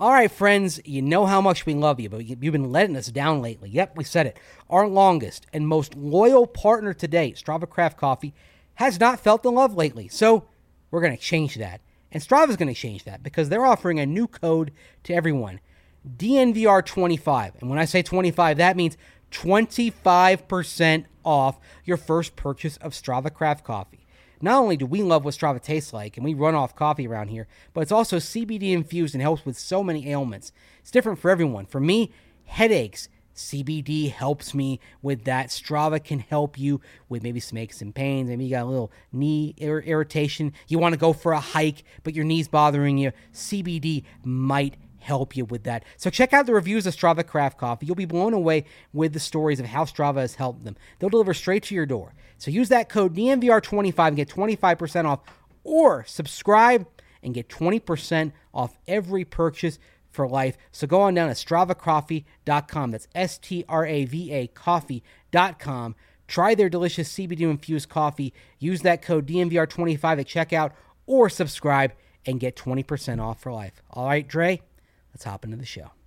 All right, friends, you know how much we love you, but you- you've been letting us down lately. Yep, we said it. Our longest and most loyal partner to date, Strava Craft Coffee, has not felt the love lately. So we're going to change that. And Strava's going to change that because they're offering a new code to everyone DNVR25. And when I say 25, that means 25% off your first purchase of Strava Craft Coffee. Not only do we love what Strava tastes like, and we run off coffee around here, but it's also CBD infused and helps with so many ailments. It's different for everyone. For me, headaches. CBD helps me with that. Strava can help you with maybe some aches and pains. Maybe you got a little knee ir- irritation. You want to go for a hike, but your knee's bothering you. CBD might help you with that. So check out the reviews of Strava Craft Coffee. You'll be blown away with the stories of how Strava has helped them. They'll deliver straight to your door. So use that code DNVR25 and get 25% off or subscribe and get 20% off every purchase for life. So go on down to stravacoffee.com. That's S T R A V A coffee.com. Try their delicious CBD infused coffee. Use that code DNVR25 at checkout or subscribe and get 20% off for life. All right, Dre, let's hop into the show.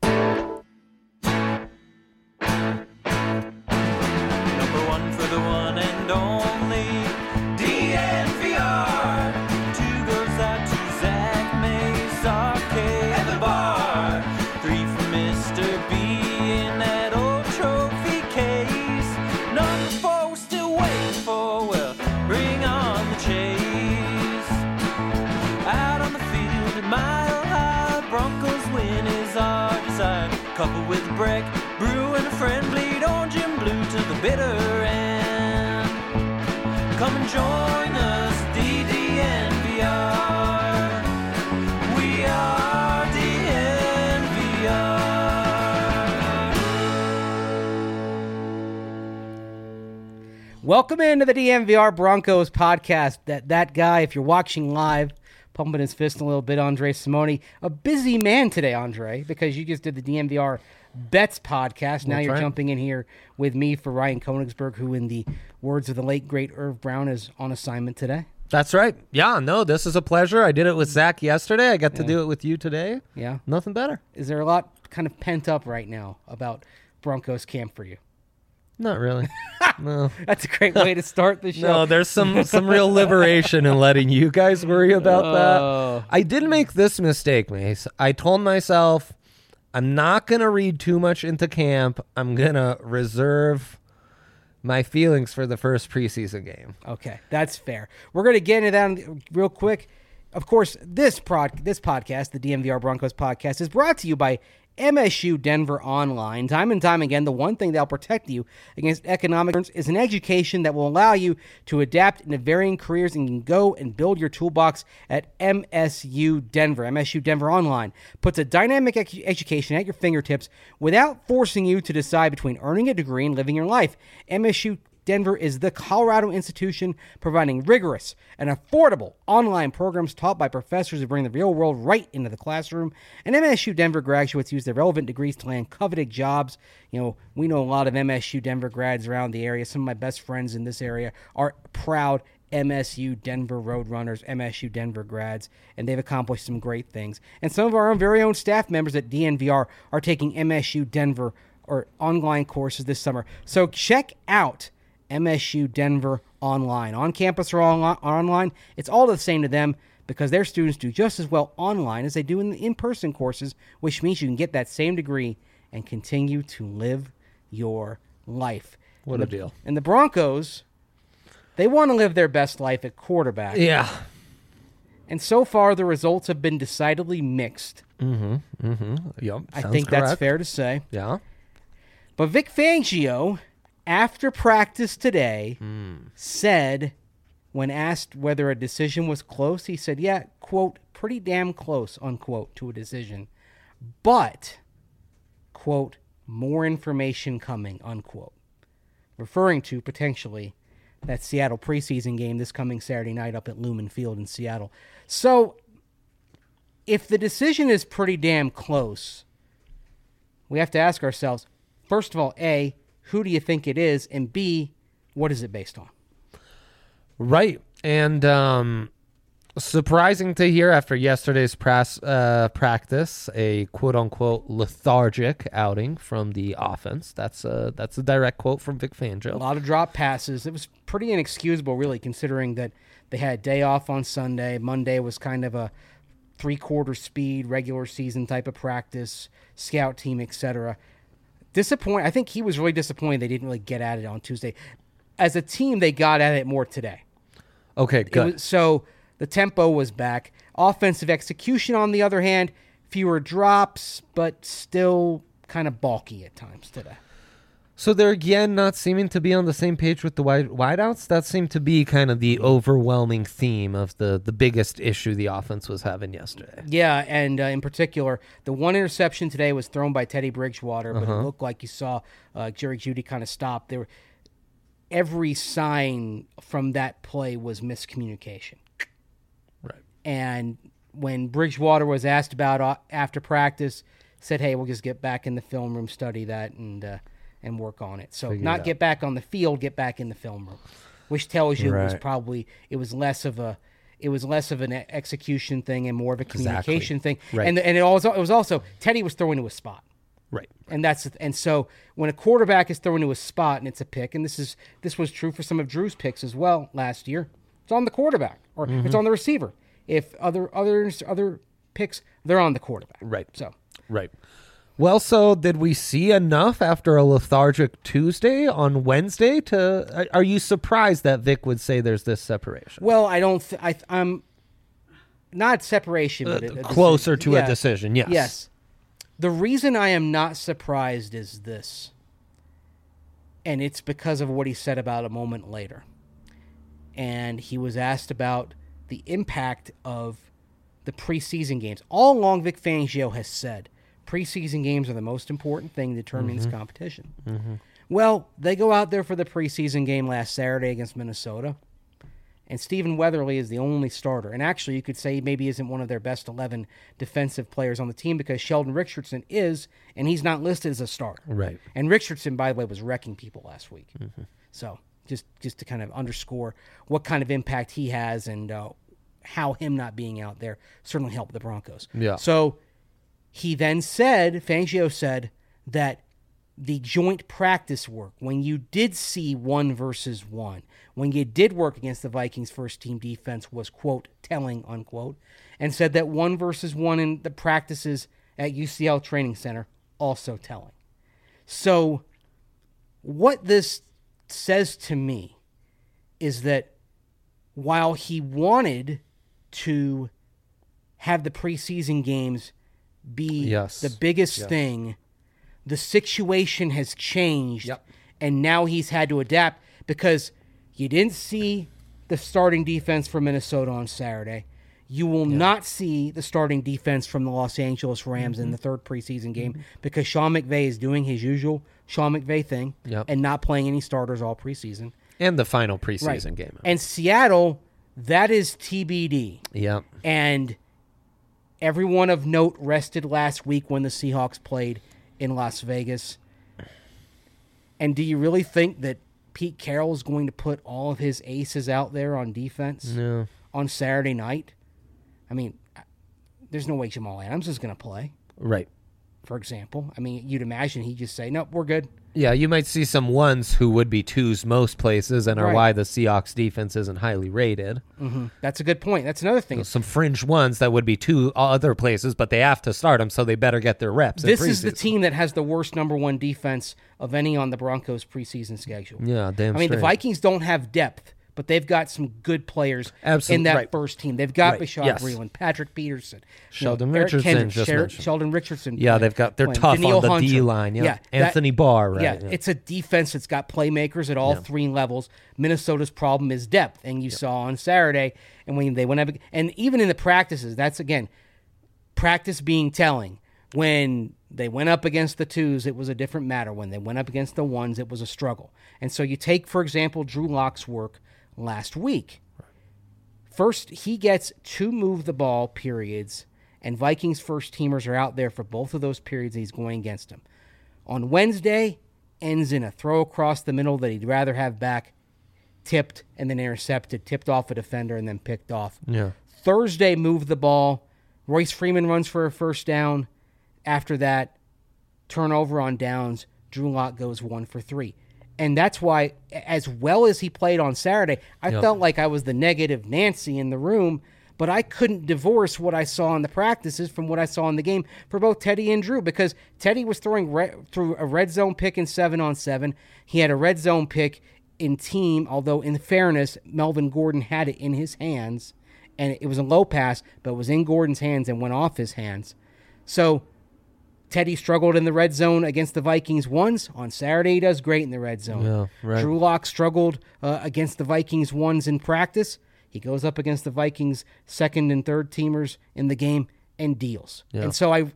Welcome into the DNVR Broncos podcast. That that guy, if you're watching live, pumping his fist a little bit, Andre Simone, a busy man today, Andre, because you just did the DNVR Bets podcast. Now That's you're right. jumping in here with me for Ryan Koenigsberg, who, in the words of the late great Irv Brown, is on assignment today. That's right. Yeah, no, this is a pleasure. I did it with Zach yesterday. I got to do it with you today. Yeah. Nothing better. Is there a lot kind of pent up right now about Broncos camp for you? Not really. no. That's a great way to start the show. No, there's some some real liberation in letting you guys worry about Oh. that. I did make this mistake, Mace. I told myself I'm not gonna read too much into camp. I'm gonna reserve my feelings for the first preseason game. Okay, that's fair. We're going to get into that real quick. Of course, this prod, this podcast, the DNVR Broncos podcast, is brought to you by MSU Denver Online. Time and time again, the one thing that'll protect you against economic is an education that will allow you to adapt into varying careers and can go and build your toolbox at MSU Denver. MSU Denver Online puts a dynamic edu- education at your fingertips without forcing you to decide between earning a degree and living your life. MSU Denver is the Colorado institution providing rigorous and affordable online programs taught by professors who bring the real world right into the classroom. And MSU Denver graduates use their relevant degrees to land coveted jobs. You know, we know a lot of MSU Denver grads around the area. Some of my best friends in this area are proud MSU Denver Roadrunners, MSU Denver grads, and they've accomplished some great things. And some of our own very own staff members at DNVR are taking MSU Denver or online courses this summer. So check out MSU Denver online, on campus or onli- online. It's all the same to them because their students do just as well online as they do in the in-person courses, which means you can get that same degree and continue to live your life. What And a the- deal. And the Broncos, they want to live their best life at quarterback. Yeah. And so far, the results have been decidedly mixed. Mm-hmm. Mm-hmm. Yep. I think that's fair to say. Yeah. But Vic Fangio, after practice today, hmm. said, when asked whether a decision was close, he said, yeah, quote, pretty damn close, unquote, to a decision. But, quote, more information coming, unquote. Referring to potentially that Seattle preseason game this coming Saturday night up at Lumen Field in Seattle. So, if the decision is pretty damn close, we have to ask ourselves first of all, A, who do you think it is? And B, what is it based on? Right. And um Surprising to hear after yesterday's press, uh, practice, a quote unquote lethargic outing from the offense. That's a that's a direct quote from Vic Fangio. A lot of drop passes. It was pretty inexcusable, really, considering that they had a day off on Sunday. Monday was kind of a three quarter speed, regular season type of practice, scout team, etc. Disappoint. I think he was really disappointed they didn't really get at it on Tuesday. As a team, they got at it more today. Okay, good. was, so the tempo was back. Offensive execution, on the other hand, fewer drops, but still kind of bulky at times today. So they're again not seeming to be on the same page with the wide wideouts. That seemed to be kind of the overwhelming theme of the the biggest issue the offense was having yesterday. Yeah, and uh, in particular, the one interception today was thrown by Teddy Bridgewater, but it looked like you saw uh, Jerry Jeudy kind of stop. There, every sign from that play was miscommunication. Right. And when Bridgewater was asked about uh, after practice, said, "Hey, we'll just get back in the film room, study that, and uh, and work on it." So Figure not out. get back on the field, get back in the film room, which tells you it was probably it was less of a it was less of an execution thing and more of a Exactly. communication thing. Right. And and it also it was also Teddy was throwing to a spot. Right. And that's and so when a quarterback is throwing to a spot and it's a pick, and this is this was true for some of Drew's picks as well last year. It's on the quarterback or Mm-hmm. it's on the receiver. If other others other picks, they're on the quarterback. Right. So Right. Well, so did we see enough after a lethargic Tuesday on Wednesday to are- you surprised that Vic would say there's this separation? well, I don't. Th- I I'm not separation, but Uh, closer to Yeah. a decision. Yes. Yes. The reason I am not surprised is this, and it's because of what he said about a moment later. And he was asked about the impact of the preseason games. All along, Vic Fangio has said preseason games are the most important thing that determines mm-hmm. competition. Mm-hmm. Well, they go out there for the preseason game last Saturday against Minnesota and Stephen Weatherly is the only starter. And actually, you could say he maybe isn't one of their best 11 defensive players on the team because Sheldon Richardson is, and he's not listed as a starter. Right. And Richardson, by the way, was wrecking people last week. Mm-hmm. So just just to kind of underscore what kind of impact he has and uh, how him not being out there certainly helped the Broncos. Yeah. So he then said, Fangio said that the joint practice work, when you did see one versus one, when you did work against the Vikings first team defense was quote telling unquote, and said that one versus one in the practices at UCL training center also telling. So what this says to me is that while he wanted to have the preseason games be Yes. the biggest thing, the situation has changed. Yep. And now he's had to adapt because you didn't see the starting defense for Minnesota on Saturday. You will not see the starting defense from the Los Angeles Rams in mm-hmm. the third preseason game mm-hmm. because Sean McVay is doing his usual Sean McVay thing Yep. and not playing any starters all preseason. And the final preseason game. And Seattle, that is TBD. Yep. And everyone of note rested last week when the Seahawks played in Las Vegas. And do you really think that Pete Carroll is going to put all of his aces out there on defense No. on Saturday night? I mean, there's no way Jamal Adams is going to play, Right. for example. I mean, you'd imagine he'd just say, nope, we're good. Yeah, you might see some ones who would be twos most places and are Right. why the Seahawks defense isn't highly rated. Mm-hmm. That's a good point. That's another thing. Some fringe ones that would be two other places, but they have to start them, so they better get their reps. This is the team that has the worst number one defense of any on the Broncos preseason schedule. Yeah, damn I mean, the. Vikings don't have depth, but they've got some good players Absolute- in that right. first team. They've got Right, Bashaud yes. Breeland, Patrick Peterson, you Sheldon know, Richardson Kendricks, just Sher- Sheldon Richardson. Yeah, they've got- they're playing, tough on the Hunter. D-line, yeah. that- Anthony Barr, right, Yeah, yeah. it's a defense that's got playmakers at all three levels. Minnesota's problem is depth, and you saw on Saturday, and when they went up, and even in the practices, that's again practice being telling. When they went up against the twos, it was a different matter. When they went up against the ones, it was a struggle. And so you take, for example, Drew Lock's work last week. First, he gets two move the ball periods, and Vikings first teamers are out there for both of those periods. He's going against him. On Wednesday, ends in a throw across the middle that he'd rather have back, tipped and then intercepted, tipped off a defender and then picked off. Yeah. Thursday, move the ball. Royce Freeman runs for a first down. After that, turnover on downs. Drew Lock goes one for three. And that's why, as well as he played on Saturday, I Yep. felt like I was the negative Nancy in the room, but I couldn't divorce what I saw in the practices from what I saw in the game for both Teddy and Drew because Teddy was throwing re- through a red zone pick in seven on seven. He had a red zone pick in team, although in fairness, Melvin Gordon had it in his hands, and it was a low pass, but it was in Gordon's hands and went off his hands. So Teddy struggled in the red zone against the Vikings once. On Saturday, he does great in the red zone. Yeah, right. Drew Lock struggled uh, against the Vikings once in practice. He goes up against the Vikings second and third teamers in the game and deals. Yeah. And so I,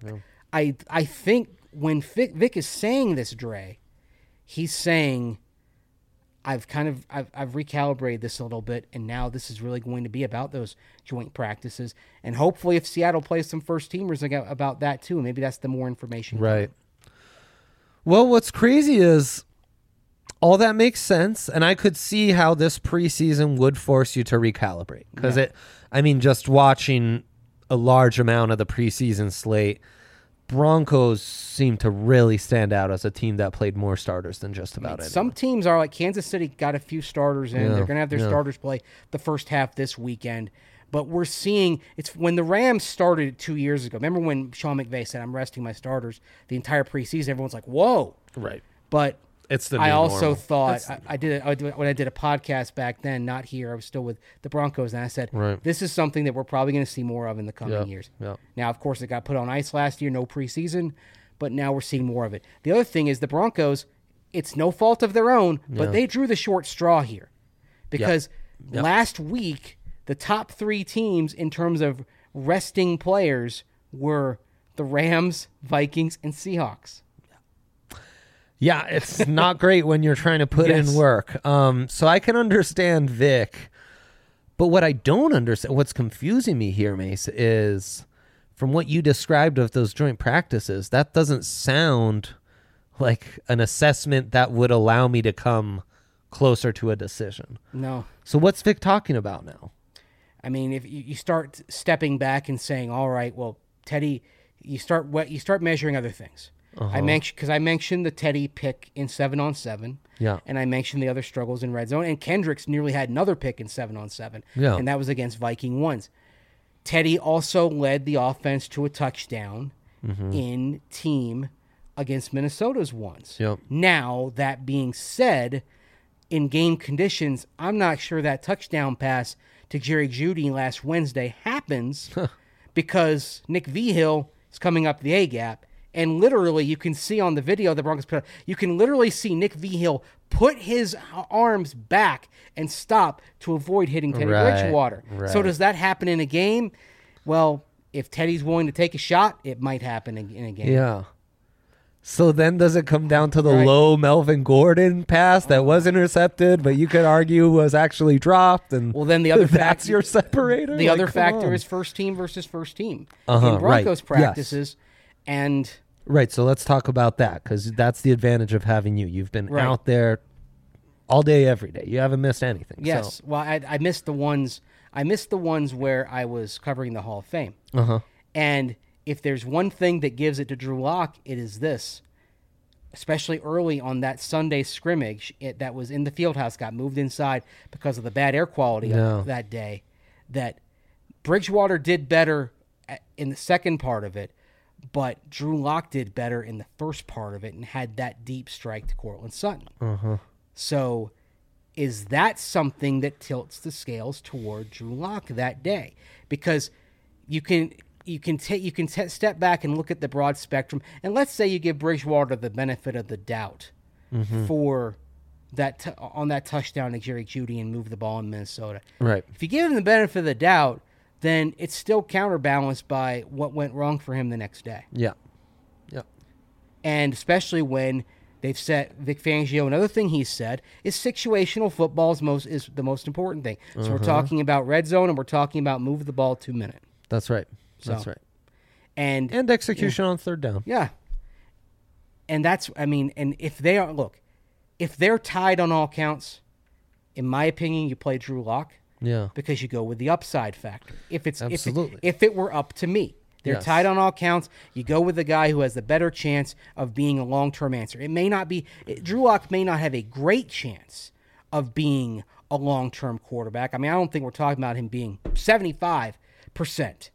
I, I think when Vic, Vic is saying this, Dre, he's saying, I've kind of I've, I've recalibrated this a little bit, and now this is really going to be about those joint practices, and hopefully, if Seattle plays some first teamers about that too, maybe that's the more information. Right. Well, what's crazy is all that makes sense, and I could see how this preseason would force you to recalibrate because it. I mean, just watching a large amount of the preseason slate, Broncos seem to really stand out as a team that played more starters than just about it. Some teams are like Kansas City got a few starters in. Yeah, They're going to have their yeah. starters play the first half this weekend. But we're seeing it's when the Rams started two years ago. Remember when Sean McVay said, "I'm resting my starters the entire preseason"? Everyone's like, "Whoa!" right. But It's the I new also normal. thought I, I did a, I did- when I did a podcast back then, not here. I was still with the Broncos, and I said, Right. "This is something that we're probably going to see more of in the coming Yep, years." yep. Now, of course, it got put on ice last year, no preseason, but now we're seeing more of it. The other thing is the Broncos. It's no fault of their own, but Yeah. they drew the short straw here because Yep. last week the top three teams in terms of resting players were the Rams, Vikings, and Seahawks. Yeah, it's not great when you're trying to put Yes. in work. Um, so I can understand Vic, but what I don't understand, what's confusing me here, Mace, is from what you described of those joint practices, that doesn't sound like an assessment that would allow me to come closer to a decision. No, So what's Vic talking about now? I mean, if you, you start stepping back and saying, "All right, well, Teddy," you start what you start measuring other things. I uh-huh. mentioned because I mentioned the Teddy pick in seven on seven, Yeah. and I mentioned the other struggles in red zone. And Kendricks nearly had another pick in seven on seven, Yeah. and that was against Viking ones. Teddy also led the offense to a touchdown mm-hmm. in team against Minnesota's ones. Yep. Now that being said, in game conditions, I'm not sure that touchdown pass to Jerry Jeudy last Wednesday happens because Nick Vigil is coming up the A gap. And literally, you can see on the video the Broncos put, you can literally see Nick Vigil put his arms back and stop to avoid hitting Teddy Right, Bridgewater. So does that happen in a game? Well, if Teddy's willing to take a shot, it might happen in, in a game. Yeah. So then does it come down to the Right. low Melvin Gordon pass that was intercepted, but you could argue was actually dropped and Well, then the other that's fact- your separator? The Like, other factor on. is first team versus first team Uh-huh, in right. Broncos Yes. practices, and Right, so let's talk about that cuz that's the advantage of having you. You've been Right. out there all day every day. You haven't missed anything. yes, well, I, I missed the ones. I missed the ones where I was covering the Hall of Fame. Uh-huh. And if there's one thing that gives it to Drew Lock, it is this. Especially early on that Sunday scrimmage it, that was in the field house, got moved inside because of the bad air quality of that day. That Bridgewater did better in the second part of it, but Drew Lock did better in the first part of it and had that deep strike to Courtland Sutton. Uh-huh. So, is that something that tilts the scales toward Drew Lock that day? Because you can you can take you can t- step back and look at the broad spectrum, and let's say you give Bridgewater the benefit of the doubt mm-hmm. for that t- on that touchdown to Jerry Jeudy and move the ball in Minnesota. Right. If you give him the benefit of the doubt, then it's still counterbalanced by what went wrong for him the next day Yeah. Yeah. and especially when they've set Vic Fangio. Another thing he said is situational football is most is the most important thing. So we're mm-hmm. talking about red zone and we're talking about move the ball two minute That's right. That's right. and And execution on third down. yeah, and that's I mean, and if they are look, if they're tied on all counts, in my opinion, you play Drew Lock. Yeah. because you go with the upside factor. If it's Absolutely. if it, if it were up to me, they're Yes. tied on all counts. You go with the guy who has the better chance of being a long term answer. It may not be it, Drew Lock may not have a great chance of being a long term quarterback. I mean, I don't think we're talking about him being seventy five percent.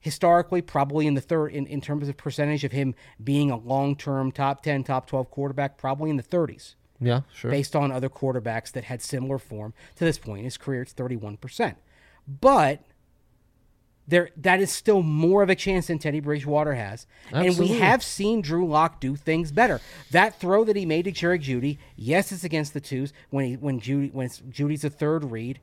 Historically, probably in the third in, in terms of percentage of him being a long term top ten, top twelve quarterback, probably in the thirties Yeah, sure. based on other quarterbacks that had similar form to this point in his career. It's 31%. But there that is still more of a chance than Teddy Bridgewater has. Absolutely. And we have seen Drew Lock do things better. That throw that he made to Jerry Jeudy, yes, it's against the twos when he when Jeudy when Jeudy's a third read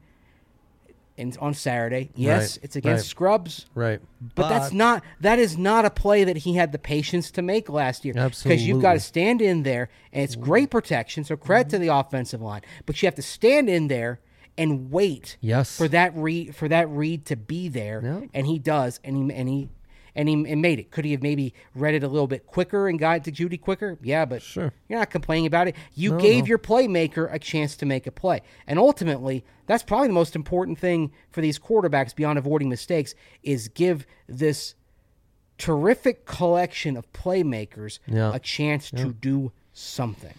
and on Saturday. Yes, Right, it's against right. Scrubs. right. But, that's not that is not a play that he had the patience to make last year. Absolutely. Because you've got to stand in there, and it's great protection. So credit mm-hmm. to the offensive line, but you have to stand in there and wait. Yes. For that read for that read to be there, Yeah. and he does, and he and he. And he and made it. Could he have maybe read it a little bit quicker and got it to Jeudy quicker? Yeah, but Sure. you're not complaining about it. You No, gave no. your playmaker a chance to make a play. And ultimately, that's probably the most important thing for these quarterbacks beyond avoiding mistakes is give this terrific collection of playmakers Yeah. a chance to do something.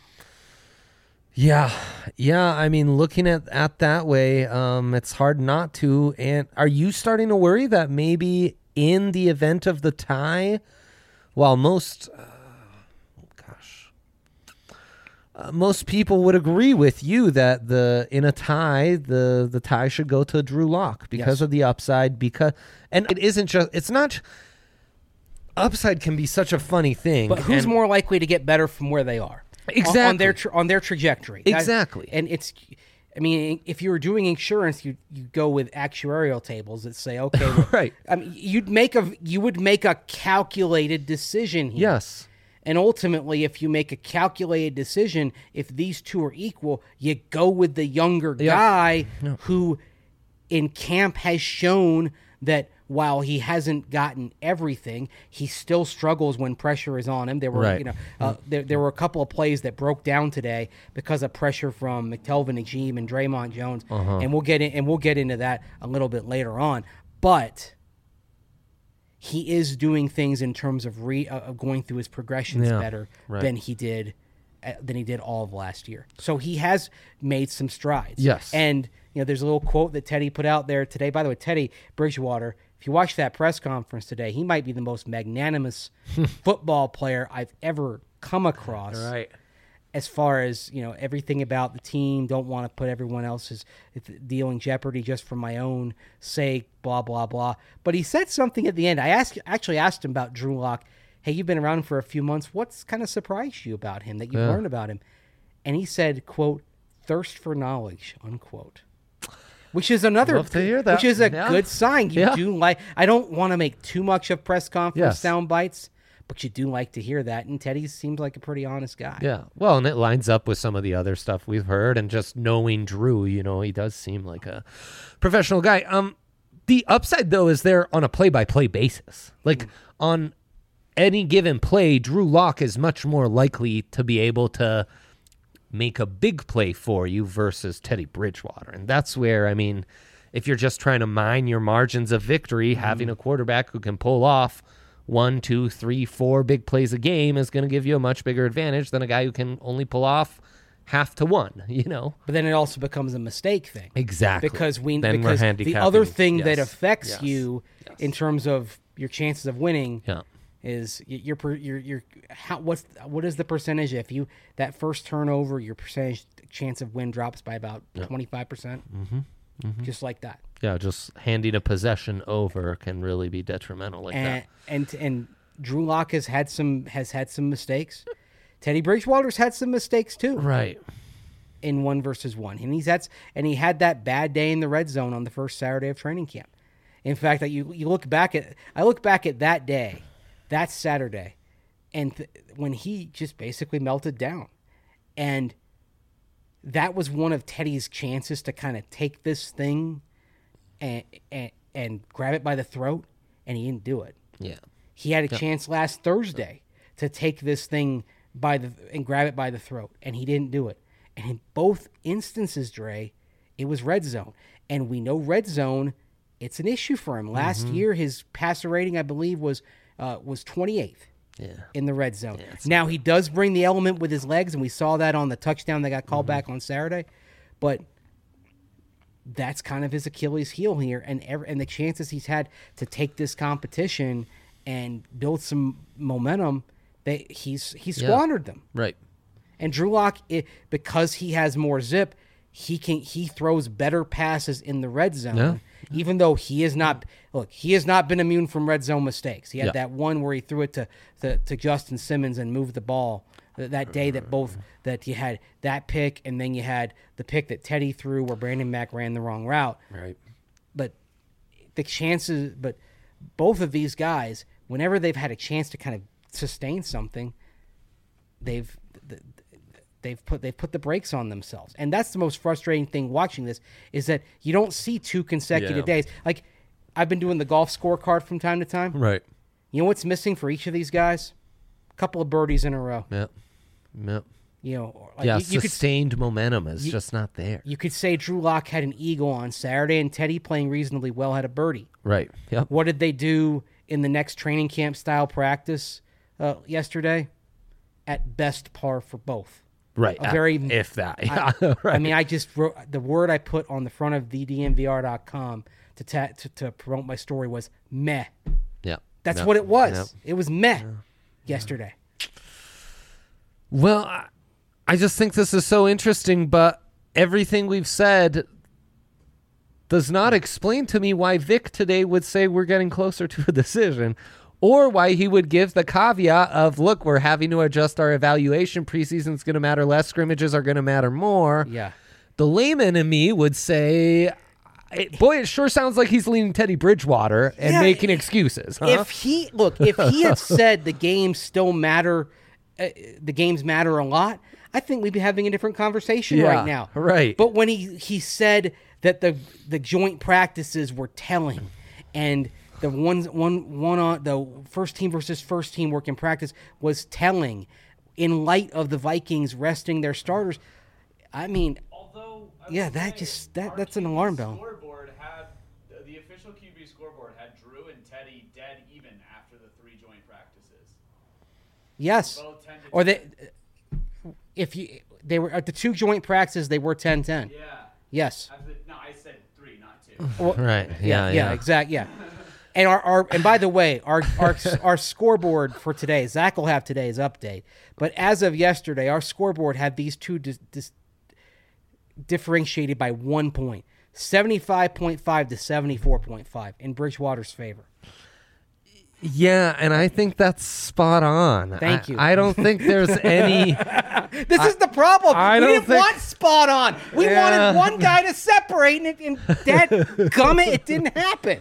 Yeah, yeah. I mean, looking at at that way, um, it's hard not to. And are you starting to worry that maybe in the event of the tie, while most, uh, gosh, uh, most people would agree with you that the in a tie, the the tie should go to Drew Lock because Yes. of the upside. Because and it isn't just. It's not. Upside can be such a funny thing. But who's and- more likely to get better from where they are? On- on, their tra- on their trajectory. Exactly. and it's, I mean, if you were doing insurance, you you go with actuarial tables that say, okay, well, Right. I mean, you'd make a you would make a calculated decision here. Yes. And ultimately, if you make a calculated decision, if these two are equal, you go with the younger guy who in camp has shown that while he hasn't gotten everything, he still struggles when pressure is on him. There were, Right. you know, uh, there, there were a couple of plays that broke down today because of pressure from McTelvin, Agim, and Dre'Mont Jones, and we'll get in, and we'll get into that a little bit later on. But he is doing things in terms of re uh, of going through his progressions Yeah, better right. than he did uh, than he did all of last year. So he has made some strides. Yes. And you know, there's a little quote that Teddy put out there today. By the way, Teddy Bridgewater, if you watch that press conference today, he might be the most magnanimous football player I've ever come across. Right. as far as you know everything about the team don't want to put everyone else's deal in jeopardy just for my own sake blah blah blah. But he said something at the end. I asked actually asked him about drew lock hey you've been around for a few months. What's kind of surprised you about him that you Yeah. learned about him? And he said quote thirst for knowledge unquote which is another Love to hear that. which is a Yeah. good sign you Yeah. do like i don't want to make too much of press conference Yes. sound bites but you do like to hear that and teddy seems like a pretty honest guy Yeah. Well, and it lines up with some of the other stuff we've heard and just knowing Drew, you know, he does seem like a professional guy. Um the upside though is there on a play-by-play basis. Like on any given play, Drew Lock is much more likely to be able to make a big play for you versus Teddy Bridgewater. And that's where I mean, if you're just trying to mine your margins of victory, mm-hmm. having a quarterback who can pull off one, two, three, four big plays a game is going to give you a much bigger advantage than a guy who can only pull off half to one. You know, But then it also becomes a mistake thing. exactly Because we Then we're because the other thing that affects yes, you yes. in terms of your chances of winning Yeah. Is your your your how what's what is the percentage if you that first turnover your percentage chance of win drops by about 25 percent Mm-hmm. just like that Yeah, just handing a possession over can really be detrimental like and that. and and Drew Lock has had some has had some mistakes. Teddy Bridgewater's had some mistakes too. Right. in one versus one, and he's had and he had that bad day in the red zone on the first Saturday of training camp. In fact, that you you look back at I look back at that day, that Saturday, and th- when he just basically melted down, and that was one of Teddy's chances to kind of take this thing and, and and grab it by the throat, and he didn't do it. Yeah. He had a chance last Thursday to take this thing by the and grab it by the throat, and he didn't do it. And in both instances, Dre, it was red zone. and we know red zone. It's an issue for him. Last mm-hmm. year, his passer rating, I believe, was uh, was 28th Yeah. in the red zone. now he does bring the element with his legs, and we saw that on the touchdown that got called Mm-hmm. back on Saturday. But that's kind of his Achilles heel here, and ev and the chances he's had to take this competition and build some momentum, they he's he squandered them. Right. And Drew Lock, because he has more zip, he can he throws better passes in the red zone. Yeah. Even though he is not look, he has not been immune from red zone mistakes. He had Yeah. that one where he threw it to, to to Justin Simmons and moved the ball. Uh, that day that both mm-hmm. that you had that pick and then you had the pick that Teddy threw where Brandon Mack ran the wrong route Right. but the chances but both of these guys whenever they've had a chance to kind of sustain something they've th- they've put they've put the brakes on themselves and that's the most frustrating thing watching this is that you don't see two consecutive Yeah. days like i've been doing the golf scorecard from time to time Right. you know what's missing for each of these guys a couple of birdies in a row Yep. Yep. you know like, yeah. you, you could sustained momentum is just not there. you could say drew lock had an eagle on saturday and teddy playing reasonably well had a birdie Right. Yep. What did they do in the next training camp style practice uh, yesterday? At best, par for both. Right. A uh, very- if that. Yeah. right. I mean, I just wrote the word I put on the front of thednvr.com to, ta- to to promote my story was meh. yeah. That's Yep. what it was. Yep. It was meh yesterday. Well, I- I just think this is so interesting, but everything we've said does not explain to me why Vic today would say we're getting closer to a decision or why he would give the caveat of look, we're having to adjust our evaluation. Preseason's going to matter less, scrimmages are going to matter more. Yeah. The layman in me would say, it, boy, it sure sounds like he's leaning Teddy Bridgewater and Yeah, making excuses. Huh? If he look, if he had said the games still matter, uh, the games matter a lot, I think we'd be having a different conversation Yeah, right now. right. But when he he said that the the joint practices were telling, and the ones one one on uh, the first team versus first team work in practice was telling, in light of the Vikings resting their starters, I mean, Although, I Yeah, that say, just- that- that's an alarm bell. Scoreboard had the, the official QB scoreboard had Drew and Teddy dead even after the three joint practices. yes, Both 10 to or they if you they were at the two joint practices they were 10-10. Yeah. Yes. As the, no, I said three, not two. Well, right. yeah, Yeah. yeah, exactly. Yeah. And our, our and by the way, our our our scoreboard for today, Zach will have today's update. But as of yesterday, our scoreboard had these two dis, dis, differentiated by one point, seventy five point five to seventy four point five in Bridgewater's favor. Yeah, and I think that's spot on. Thank you. I don't think there's any. This is the problem. I we don't didn't think- want spot on. We Yeah. wanted one guy to separate, and, it, and that gummit, it didn't happen.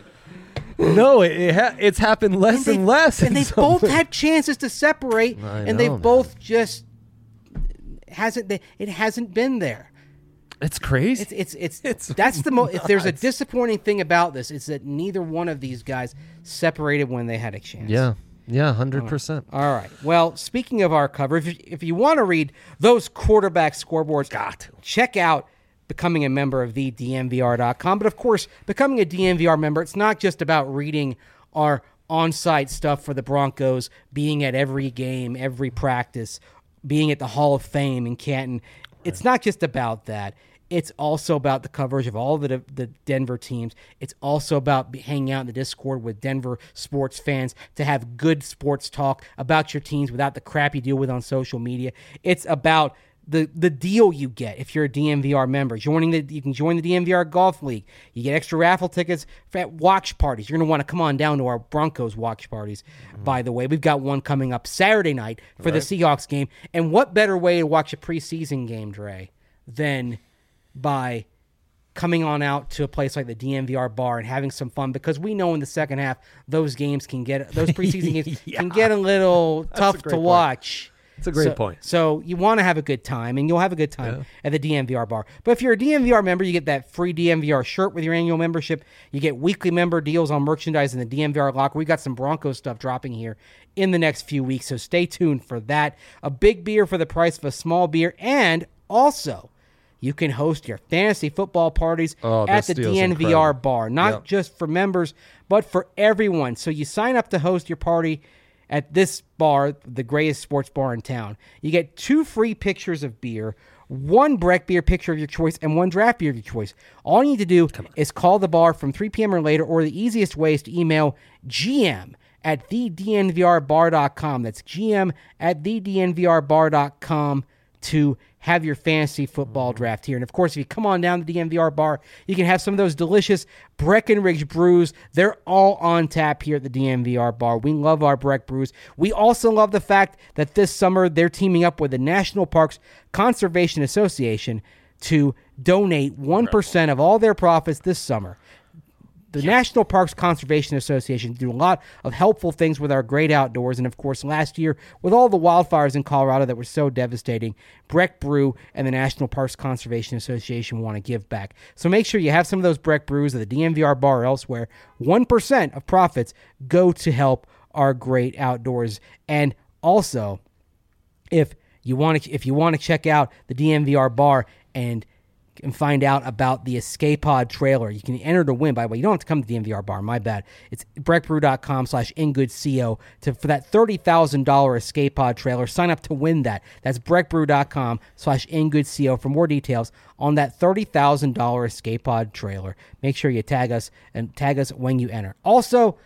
No, it, it ha- it's happened less and, they- less. And they some both ways. had chances to separate, I and know, they've man. both just hasn't. they- It hasn't been there. It's crazy. It's it's it's, It's that's the most. If there's a disappointing thing about this, it's that neither one of these guys separated when they had a chance. yeah, yeah, hundred percent. All right. Well, speaking of our cover, if you, if you want to read those quarterback scoreboards, Got to. check out becoming a member of the DNVR.com. But of course, becoming a DNVR member, it's not just about reading our on-site stuff for the Broncos, being at every game, every practice, being at the Hall of Fame in Canton. It's not just about that. It's also about the coverage of all the the Denver teams. It's also about hanging out in the Discord with Denver sports fans to have good sports talk about your teams without the crap you deal with on social media. It's about the the deal you get if you're a DNVR member. Joining the you can join the DNVR Golf League. You get extra raffle tickets for at watch parties. You're going to want to come on down to our Broncos watch parties. By the way, we've got one coming up Saturday night for the Seahawks game. And what better way to watch a preseason game, Dre, than by coming on out to a place like the DNVR bar and having some fun because we know in the second half those games can get those preseason games can get a little tough to point. watch. That's a great so, point. So you want to have a good time, and you'll have a good time at the DNVR bar. But if you're a DNVR member, you get that free DNVR shirt with your annual membership. You get weekly member deals on merchandise in the DNVR locker. We got some Bronco stuff dropping here in the next few weeks, so stay tuned for that. A big beer for the price of a small beer, and also you can host your fantasy football parties Oh, at the DNVR incredible. bar, not Yep. just for members, but for everyone. So you sign up to host your party at this bar, the greatest sports bar in town. You get two free pictures of beer, one Breck beer picture of your choice, and one draft beer of your choice. All you need to do is call the bar from 3 p.m. or later, or the easiest way is to email GM at thednvrbar.com. That's GM at thednvrbar.com to have your fantasy football mm. draft here. And of course, if you come on down to the DNVR bar, you can have some of those delicious Breckenridge brews. They're all on tap here at the DNVR bar. We love our Breck brews. We also love the fact that this summer they're teaming up with the National Parks Conservation Association to donate 1% of all their profits this summer the National Parks Conservation Association do a lot of helpful things with our great outdoors. And of course, last year, with all the wildfires in Colorado that were so devastating, Breck Brew and the National Parks Conservation Association want to give back. So make sure you have some of those Breck Brews at the DNVR bar or elsewhere. 1% of profits go to help our great outdoors. And also, if you want to if you want to check out the DNVR bar and and find out about the Escape Pod trailer, you can enter to win. By the way, you don't have to come to the MVR bar. My bad. It's breckbrew.com slash ingoodco to for that thirty thousand dollar Escape Pod trailer. Sign up to win that. That's breckbrew.com slash ingoodco for more details on that thirty thousand dollar Escape Pod trailer. Make sure you tag us and tag us when you enter. Also,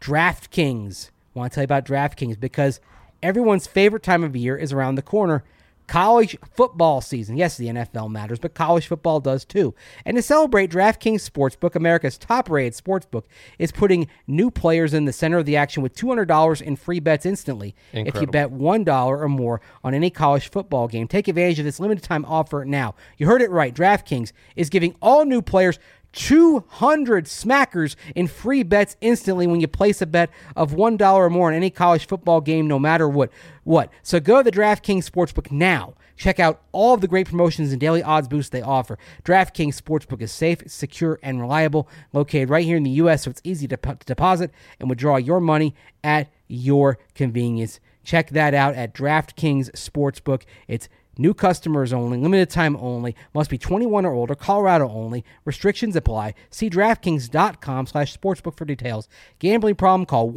DraftKings. Want to tell you about DraftKings because everyone's favorite time of year is around the corner. College football season. Yes, the NFL matters, but college football does too. And to celebrate, DraftKings Sportsbook, America's top rated sportsbook, is putting new players in the center of the action with $200 in free bets instantly if you bet $1 or more on any college football game. Take advantage of this limited time offer now. You heard it right. DraftKings is giving all new players 200 smackers in free bets instantly when you place a bet of $1 or more on any college football game, no matter what. What? So go to the DraftKings Sportsbook now. Check out all of the great promotions and daily odds boosts they offer. DraftKings Sportsbook is safe, secure, and reliable. Located right here in the U.S., so it's easy to, to deposit and withdraw your money at your convenience. Check that out at DraftKings Sportsbook. It's New customers only, limited time only, must be 21 or older, Colorado only. Restrictions apply. See DraftKings.com slash sportsbook for details. Gambling problem, call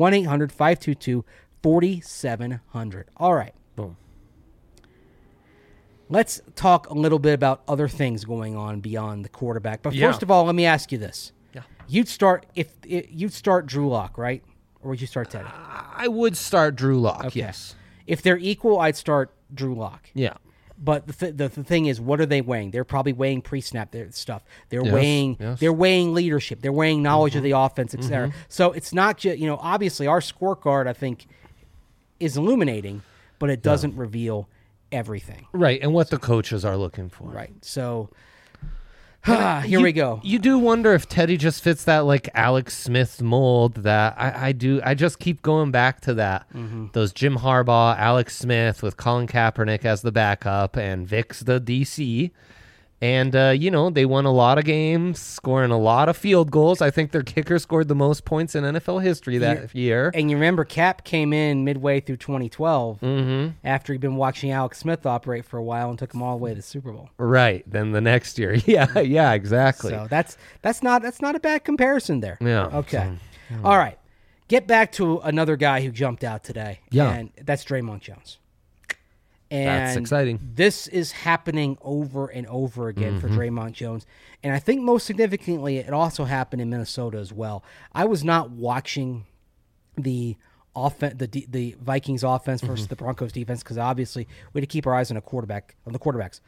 1-800-522-4700. All right. Boom. Let's talk a little bit about other things going on beyond the quarterback. But Yeah. first of all, let me ask you this. Yeah. You'd start if it, you'd start Drew Lock, right? Or would you start Teddy? I would start Drew Lock. Yes. If they're equal, I'd start Drew Lock. Yeah. But the, th- the the thing is, what are they weighing? They're probably weighing pre-snap stuff. They're Yes, weighing yes. Mm-hmm. they're weighing leadership. They're weighing knowledge of the offense, etc. So it's not just you know obviously our scorecard I think is illuminating, but it doesn't reveal everything. Right. And what the coaches are looking for. Right. So here You- we go. You do wonder if Teddy just fits that like Alex Smith mold that I, I do. I just keep going back to that. Mm-hmm. Those Jim Harbaugh, Alex Smith with Colin Kaepernick as the backup and Vic's the DC. And, uh, you know, they won a lot of games, scoring a lot of field goals. I think their kicker scored the most points in NFL history that year. And you remember Cap came in midway through 2012 Mm-hmm. after he'd been watching Alex Smith operate for a while and took him all the way to the Super Bowl. Right. Then the next year. Yeah. Yeah, exactly. So that's that's not that's not a bad comparison there. Yeah, Okay. All right. Get back to another guy who jumped out today. Yeah. And that's Dre'Mont Jones. And That's exciting. This is happening over and over again Mm-hmm. for Dre'Mont Jones. And I think most significantly, it also happened in Minnesota as well. I was not watching the offense, the D- the Vikings offense versus Mm-hmm. the Broncos defense because obviously we had to keep our eyes on a quarterback on the quarterbacks.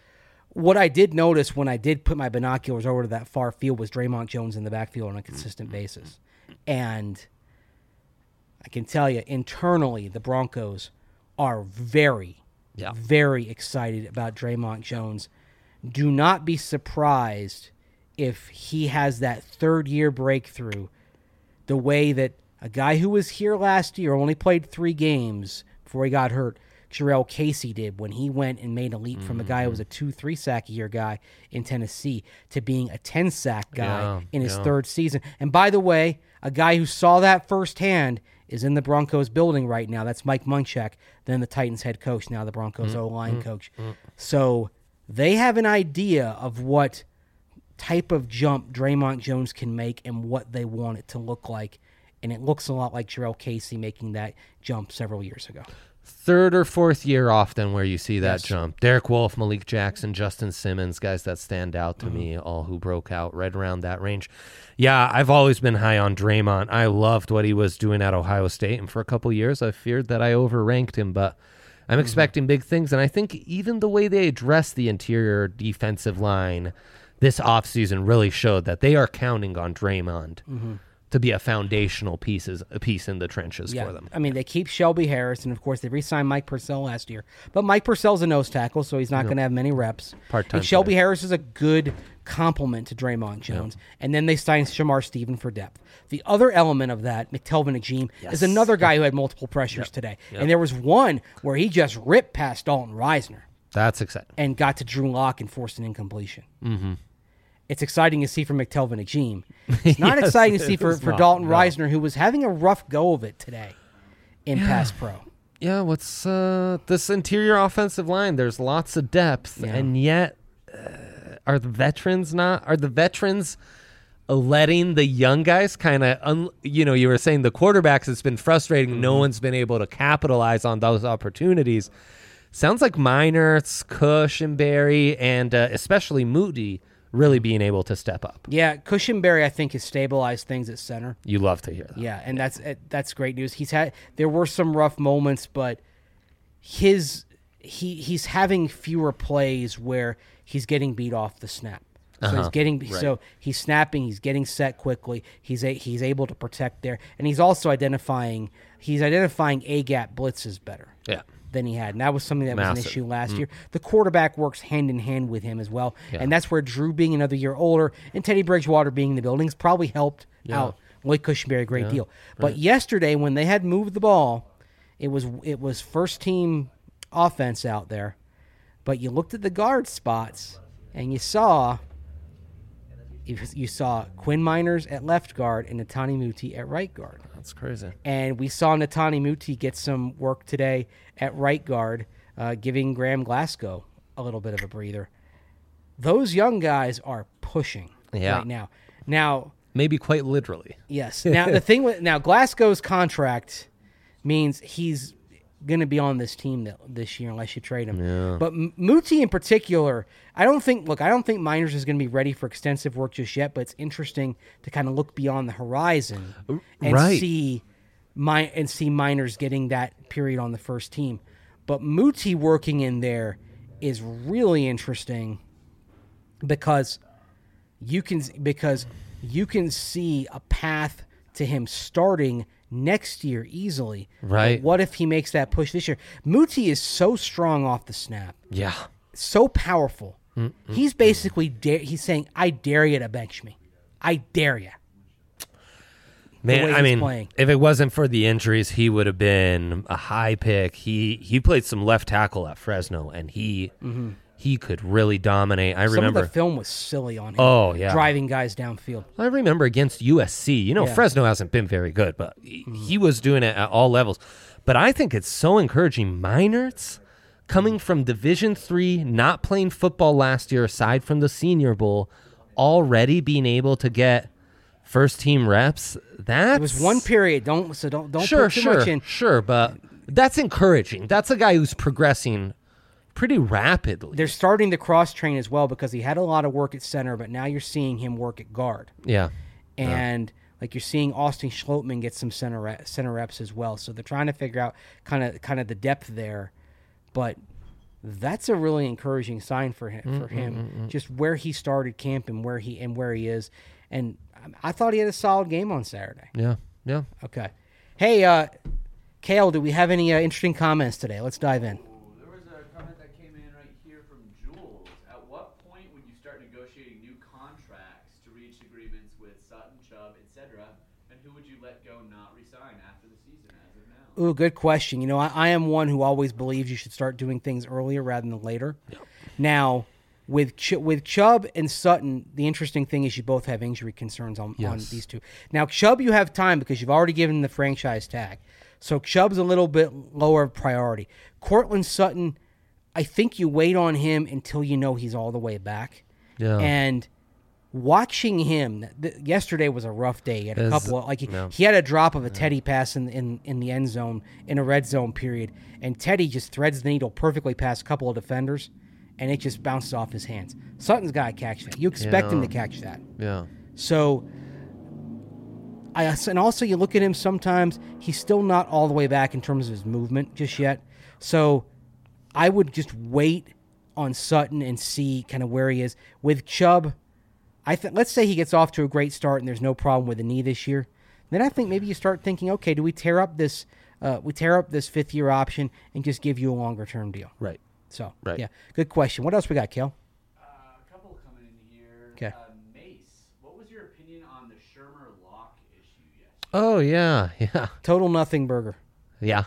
What I did notice when I did put my binoculars over to that far field was Dre'Mont Jones in the backfield on a consistent basis, and I can tell you internally the Broncos are very, Yeah. very excited about Dre'Mont Jones. Do not be surprised if he has that third year breakthrough the way that a guy who was here last year only played three games before he got hurt. Jurrell Casey did when he went and made a leap from a guy who mm-hmm. was a two, three sack a year guy in Tennessee to being a 10 sack guy Yeah, in his yeah. third season. And by the way, a guy who saw that firsthand is in the Broncos building right now. That's Mike Munchak, then the Titans head coach, now the Broncos mm, O line mm, coach. Mm. So they have an idea of what type of jump Dre'Mont Jones can make and what they want it to look like. And it looks a lot like Jurrell Casey making that jump several years ago. Third or fourth year often where you see that Yes. jump. Derek Wolfe, Malik Jackson, Justin Simmons, guys that stand out Mm-hmm. to me, all who broke out right around that range. Yeah, I've always been high on Dre'Mont. I loved what he was doing at Ohio State, and for a couple years, I feared that I overranked him, but I'm Mm-hmm. expecting big things. And I think even the way they address the interior defensive line this offseason really showed that they are counting on Dre'Mont to be a foundational pieces, a piece in the trenches for them. I mean, they keep Shelby Harris, and of course, they re signed Mike Purcell last year. But Mike Purcell's a nose tackle, so he's not going to have many reps. Part-time And Shelby. Harris is a good complement to Dre'Mont Jones. And then they signed Shamar Stephen for depth. The other element of that, McTelvin Agim, is another guy who had multiple pressures today. And there was one where he just ripped past Dalton Risner That's exciting. and got to Drew Lock and forced an incompletion. Mm-hmm. It's exciting to see for McTelvin Agim. It's not Yes, exciting to see for, for not, Dalton no. Risner, who was having a rough go of it today in pass pro. Yeah, what's uh, this interior offensive line? There's lots of depth, Yeah. and yet uh, are the veterans not? Are the veterans letting the young guys kind of? Un- you know, you were saying the quarterbacks. It's been frustrating. Mm-hmm. No one's been able to capitalize on those opportunities. Sounds like Meinerz, Cush, and Barry, and uh, especially Muti really being able to step up. Yeah, Cushenberry, I think, has stabilized things at center. You love to hear that. Yeah, and that's eh, that's great news. He's had there were some rough moments, but his he he's having fewer plays where he's getting beat off the snap. So he's getting so he's snapping, he's getting set quickly. He's a, he's able to protect there, and he's also identifying he's identifying a gap blitzes better Yeah. Than he had. And that was something that was an issue last mm. year. The quarterback works hand in hand with him as well. And that's where Drew being another year older and Teddy Bridgewater being in the buildings probably helped out Lloyd Cushenberry a great deal. But yesterday when they had moved the ball, it was it was first team offense out there. But you looked at the guard spots and you saw you, you saw Quinn Meinerz at left guard and Netane Muti at right guard That's crazy. and we saw Netane Muti get some work today at right guard, uh, giving Graham Glasgow a little bit of a breather. Those young guys are pushing Yeah. right now. Now, Maybe quite literally. yes. Now the thing with now Glasgow's contract means he's going to be on this team th- this year unless you trade him. But M- Muti in particular, I don't think. Look, I don't think Meinerz is going to be ready for extensive work just yet. But it's interesting to kind of look beyond the horizon and right. see my and see Meinerz getting that period on the first team. But Muti working in there is really interesting because you can because you can see a path to him starting next year easily. But Right. what if he makes that push this year? Muti is so strong off the snap, Yeah. so powerful. He's basically da- he's saying, "I dare you to bench me. I dare you." Man, I mean, playing. if it wasn't for the injuries, he would have been a high pick. He he played some left tackle at Fresno, and he mm-hmm. He could really dominate. I Some remember. of the film was silly on him. Oh, yeah. driving guys downfield. I remember against USC. You know, Yeah. Fresno hasn't been very good, but he, he was doing it at all levels. But I think it's so encouraging. Meinerz coming from Division Three, not playing football last year, aside from the Senior Bowl, already being able to get first team reps. That was one period. Don't so don't don't sure, put too sure, much in. sure, but that's encouraging. That's a guy who's progressing pretty rapidly. They're starting to cross train as well because he had a lot of work at center, but now you're seeing him work at guard. yeah, and like you're seeing Austin Schlottmann get some center re- center reps as well. So they're trying to figure out kind of kind of the depth there, but that's a really encouraging sign for him for him. Just where he started camp and where he and where he is, and I- I thought he had a solid game on Saturday. yeah, yeah. Okay, hey, uh, Kale, do we have any uh, interesting comments today? Let's dive in. There was a comment that came in right here from Jules. At what point would you start negotiating new contracts to reach agreements with Sutton, Chubb, etc.? And who would you let go not resign after the season as of now? Ooh, good question. You know, I, I am one who always believes you should start doing things earlier rather than later. Now, with Ch- with Chubb and Sutton, the interesting thing is you both have injury concerns on, on these two. Now, Chubb, you have time because you've already given the franchise tag, so Chubb's a little bit lower priority. Courtland Sutton, I think you wait on him until you know he's all the way back. Yeah. And watching him th- yesterday was a rough day. He had a couple of, like he, yeah. he had a drop of a Teddy pass in, in in the end zone in a red zone period, and Teddy just threads the needle perfectly past a couple of defenders, and it just bounces off his hands. Sutton's got to catch that. You expect him to catch that. yeah. So, I and also you look at him sometimes he's still not all the way back in terms of his movement just yet. So, I would just wait on Sutton and see kind of where he is with Chubb. I think let's say he gets off to a great start and there's no problem with the knee this year. Then I think maybe you start thinking, okay, do we tear up this? Uh, we tear up this fifth year option and just give you a longer term deal. Right. So, Right. yeah, good question. What else we got, Kel? Uh, a couple coming in here. 'Kay. Uh, Mace, what was your opinion on the Shurmur lock issue yesterday? Oh yeah, yeah, Total nothing burger. yeah.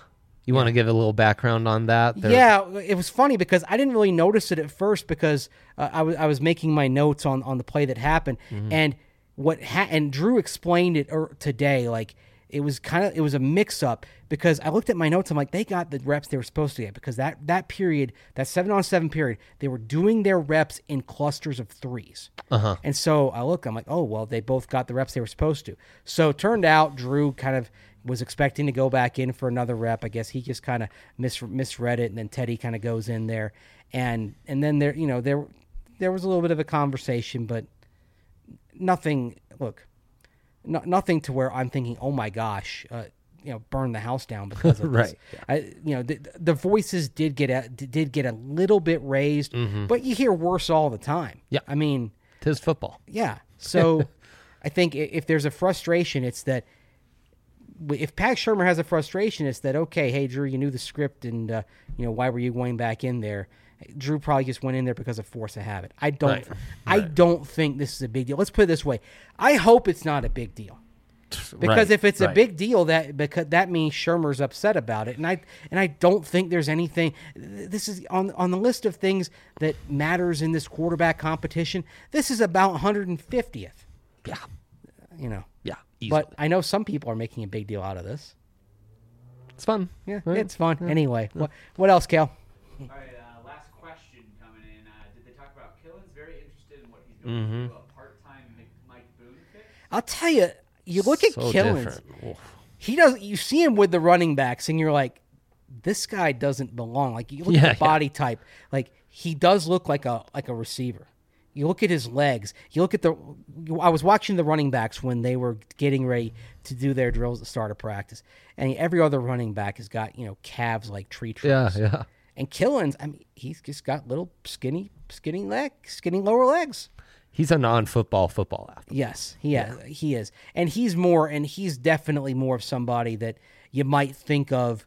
You want to give a little background on that? There- Yeah, it was funny because I didn't really notice it at first because uh, I was I was making my notes on on the play that happened, Mm-hmm. and what ha- and Drew explained it er, today. Like it was kind of it was a mix up because I looked at my notes. I'm like, they got the reps they were supposed to get because that that period, that seven on seven period, they were doing their reps in clusters of threes. Uh-huh. And so I look, I'm like, oh well, they both got the reps they were supposed to. So it turned out Drew kind of was expecting to go back in for another rep. I guess he just kind of mis- misread it, and then Teddy kind of goes in there, and and then there, you know, there there was a little bit of a conversation, but nothing. Look, no, nothing to where I'm thinking, oh my gosh, uh, you know, burn the house down because of Right, this. I, you know, the, the voices did get a, did get a little bit raised, but you hear worse all the time. Yeah. I mean, Tis football. yeah. So I think if there's a frustration, it's that if Pat Shurmur has a frustration, it's that okay, hey Drew, you knew the script, and uh, you know why were you going back in there? Drew probably just went in there because of force of habit. I don't. Right. I don't think this is a big deal. Let's put it this way. I hope it's not a big deal. Because Right, if it's a big deal, that because that means Shurmur's upset about it, and I and I don't think there's anything. This is on on the list of things that matters in this quarterback competition. This is about 150th. Yeah, You know, yeah. Easily. but I know some people are making a big deal out of this. it's fun. Yeah, Right? it's fun. Anyway, what what else, Cal? All right, uh, last question coming in. Uh, did they talk about Killen's very interested in what he's going to do a part-time Mike Boone fix? I'll tell you. You look at so Killins. different. Oof. he doesn't. you see him with the running backs and you're like this guy doesn't belong like you look Yeah, at the body type like he does look like a like a receiver you look at his legs you look at the i was watching the running backs when they were getting ready to do their drills at the start of practice and every other running back has got you know calves like tree trunks yeah. Yeah. And Killins, I mean, he's just got little skinny, skinny leg, skinny lower legs. He's a non-football football athlete. Yes, he is. He is, and he's more, and he's definitely more of somebody that you might think of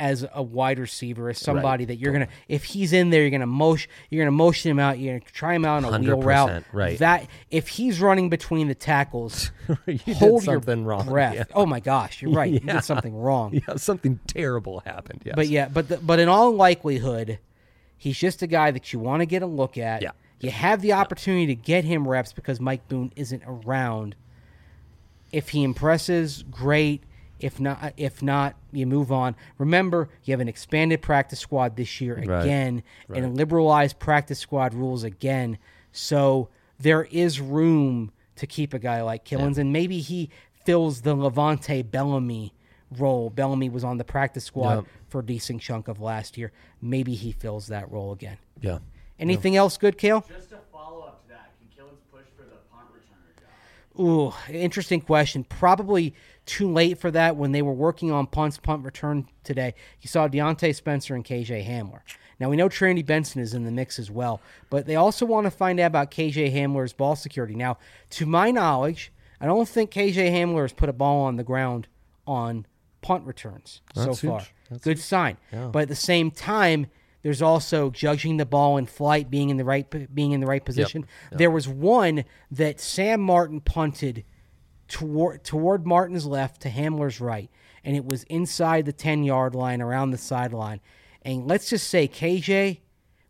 as a wide receiver, as somebody that you're gonna, if he's in there, you're gonna motion, you're gonna motion him out, you're gonna try him out on a wheel route. right. That if he's running between the tackles, You did hold something your wrong. breath. Yeah. Oh my gosh, you're right. You did something wrong. Yeah, something terrible happened. Yes. But yeah, but the, but in all likelihood, he's just a guy that you want to get a look at. Yeah. You have the opportunity to get him reps because Mike Boone isn't around. If he impresses, great. If not, if not, you move on. Remember, you have an expanded practice squad this year Right. again, and liberalized practice squad rules again. So there is room to keep a guy like Killins, and maybe he fills the Levante Bellamy role. Bellamy was on the practice squad Yep. for a decent chunk of last year. Maybe he fills that role again. yeah. Anything else good, Kale? Just a follow-up to that, can Killins push for the punt returner job? Ooh, interesting question. Probably too late for that when they were working on punts, punt return today. You saw Diontae Spencer and KJ Hamler. Now we know Trinity Benson is in the mix as well, but they also want to find out about KJ Hamler's ball security. Now, to my knowledge, I don't think KJ Hamler has put a ball on the ground on punt returns That's so far. That's Good sign. Yeah. But at the same time, there's also judging the ball in flight, being in the right being in the right position. There was one that Sam Martin punted toward toward Martin's left to Hamler's right, and it was inside the ten yard line around the sideline. And let's just say KJ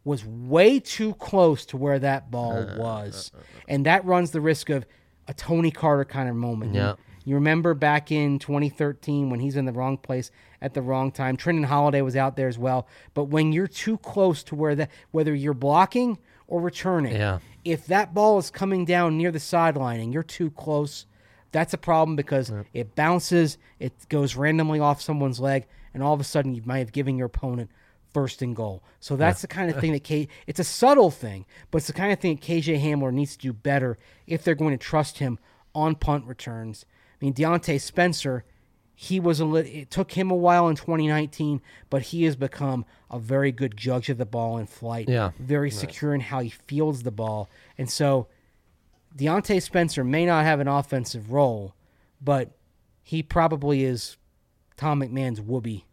was way too close to where that ball Uh, was, uh, uh, uh. and that runs the risk of a Tony Carter kind of moment. Yeah. You, You remember back in 2013 when he's in the wrong place at the wrong time. Trindon Holliday was out there as well. But when you're too close to where that, whether you're blocking or returning, Yeah. if that ball is coming down near the sideline and you're too close, that's a problem because it bounces, it goes randomly off someone's leg, and all of a sudden you might have given your opponent first and goal. So that's the kind of thing that K. It's a subtle thing, but it's the kind of thing that KJ Hamler needs to do better if they're going to trust him on punt returns. I mean, Diontae Spencer, he was a lit it took him a while in 2019, but he has become a very good judge of the ball in flight. Yeah. very secure in how he fields the ball, and so Diontae Spencer may not have an offensive role, but he probably is Tom McMahon's whoopee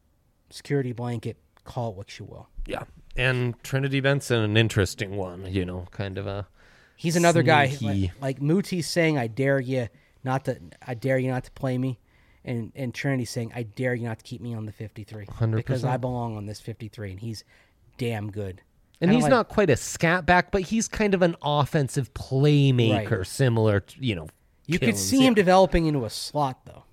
security blanket. Call it what you will. Yeah. And Trinity Benson, an interesting one, you know, kind of a. He's another guy like, like Muti's saying, "I dare you not to, I dare you not to play me," and and Trinity saying, "I dare you not to keep me on the 53 because 100%. I belong on this 53," and he's damn good. And he's like- not quite a scat back, but he's kind of an offensive playmaker, Right. similar, to, you know. You could see yeah. him developing into a slot though.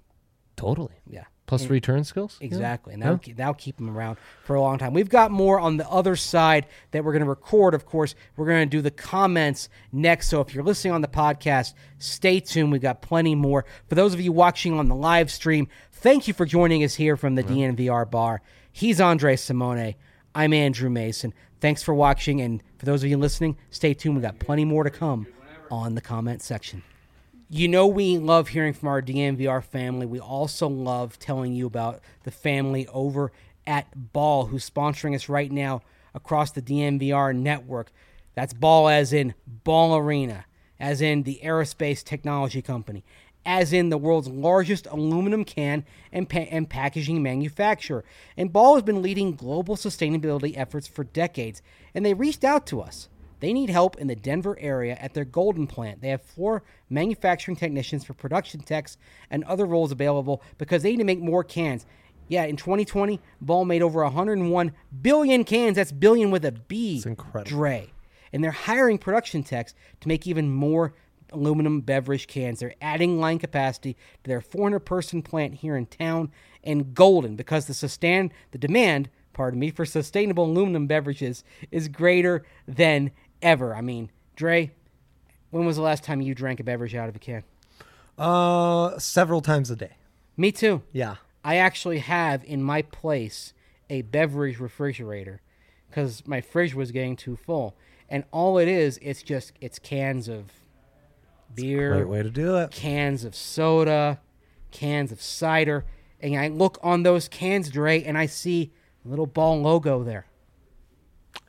Totally. Yeah. Plus return skills? Yeah. Exactly, and that'll, keep, that'll keep him around for a long time. We've got more on the other side that we're going to record. Of course, we're going to do the comments next. So if you're listening on the podcast, stay tuned. We've got plenty more. For those of you watching on the live stream, thank you for joining us here from the DNVR bar. He's Andre Simone. I'm Andrew Mason. Thanks for watching, and for those of you listening, stay tuned. We've got plenty more to come on the comment section. You know, we love hearing from our DNVR family. We also love telling you about the family over at Ball, who's sponsoring us right now across the DNVR network. That's Ball as in Ball Arena, as in the aerospace technology company, as in the world's largest aluminum can and, pa- and packaging manufacturer. And Ball has been leading global sustainability efforts for decades, and they reached out to us. They need help in the Denver area at their Golden plant. They have four manufacturing technicians for production techs and other roles available because they need to make more cans. Yeah, in 2020, Ball made over 101 billion cans. That's billion with a B. It's incredible. Dre. And they're hiring production techs to make even more aluminum beverage cans. They're adding line capacity to their 400 person plant here in town and Golden because the sustain the demand, pardon me, for sustainable aluminum beverages is greater than ever. I mean, Dre, when was the last time you drank a beverage out of a can? Uh, several times a day. Me too. Yeah. I actually have in my place a beverage refrigerator because my fridge was getting too full. And all it is, it's just it's cans of beer, Great way to do it. cans of soda, cans of cider, and I look on those cans, Dre, and I see a little ball logo there.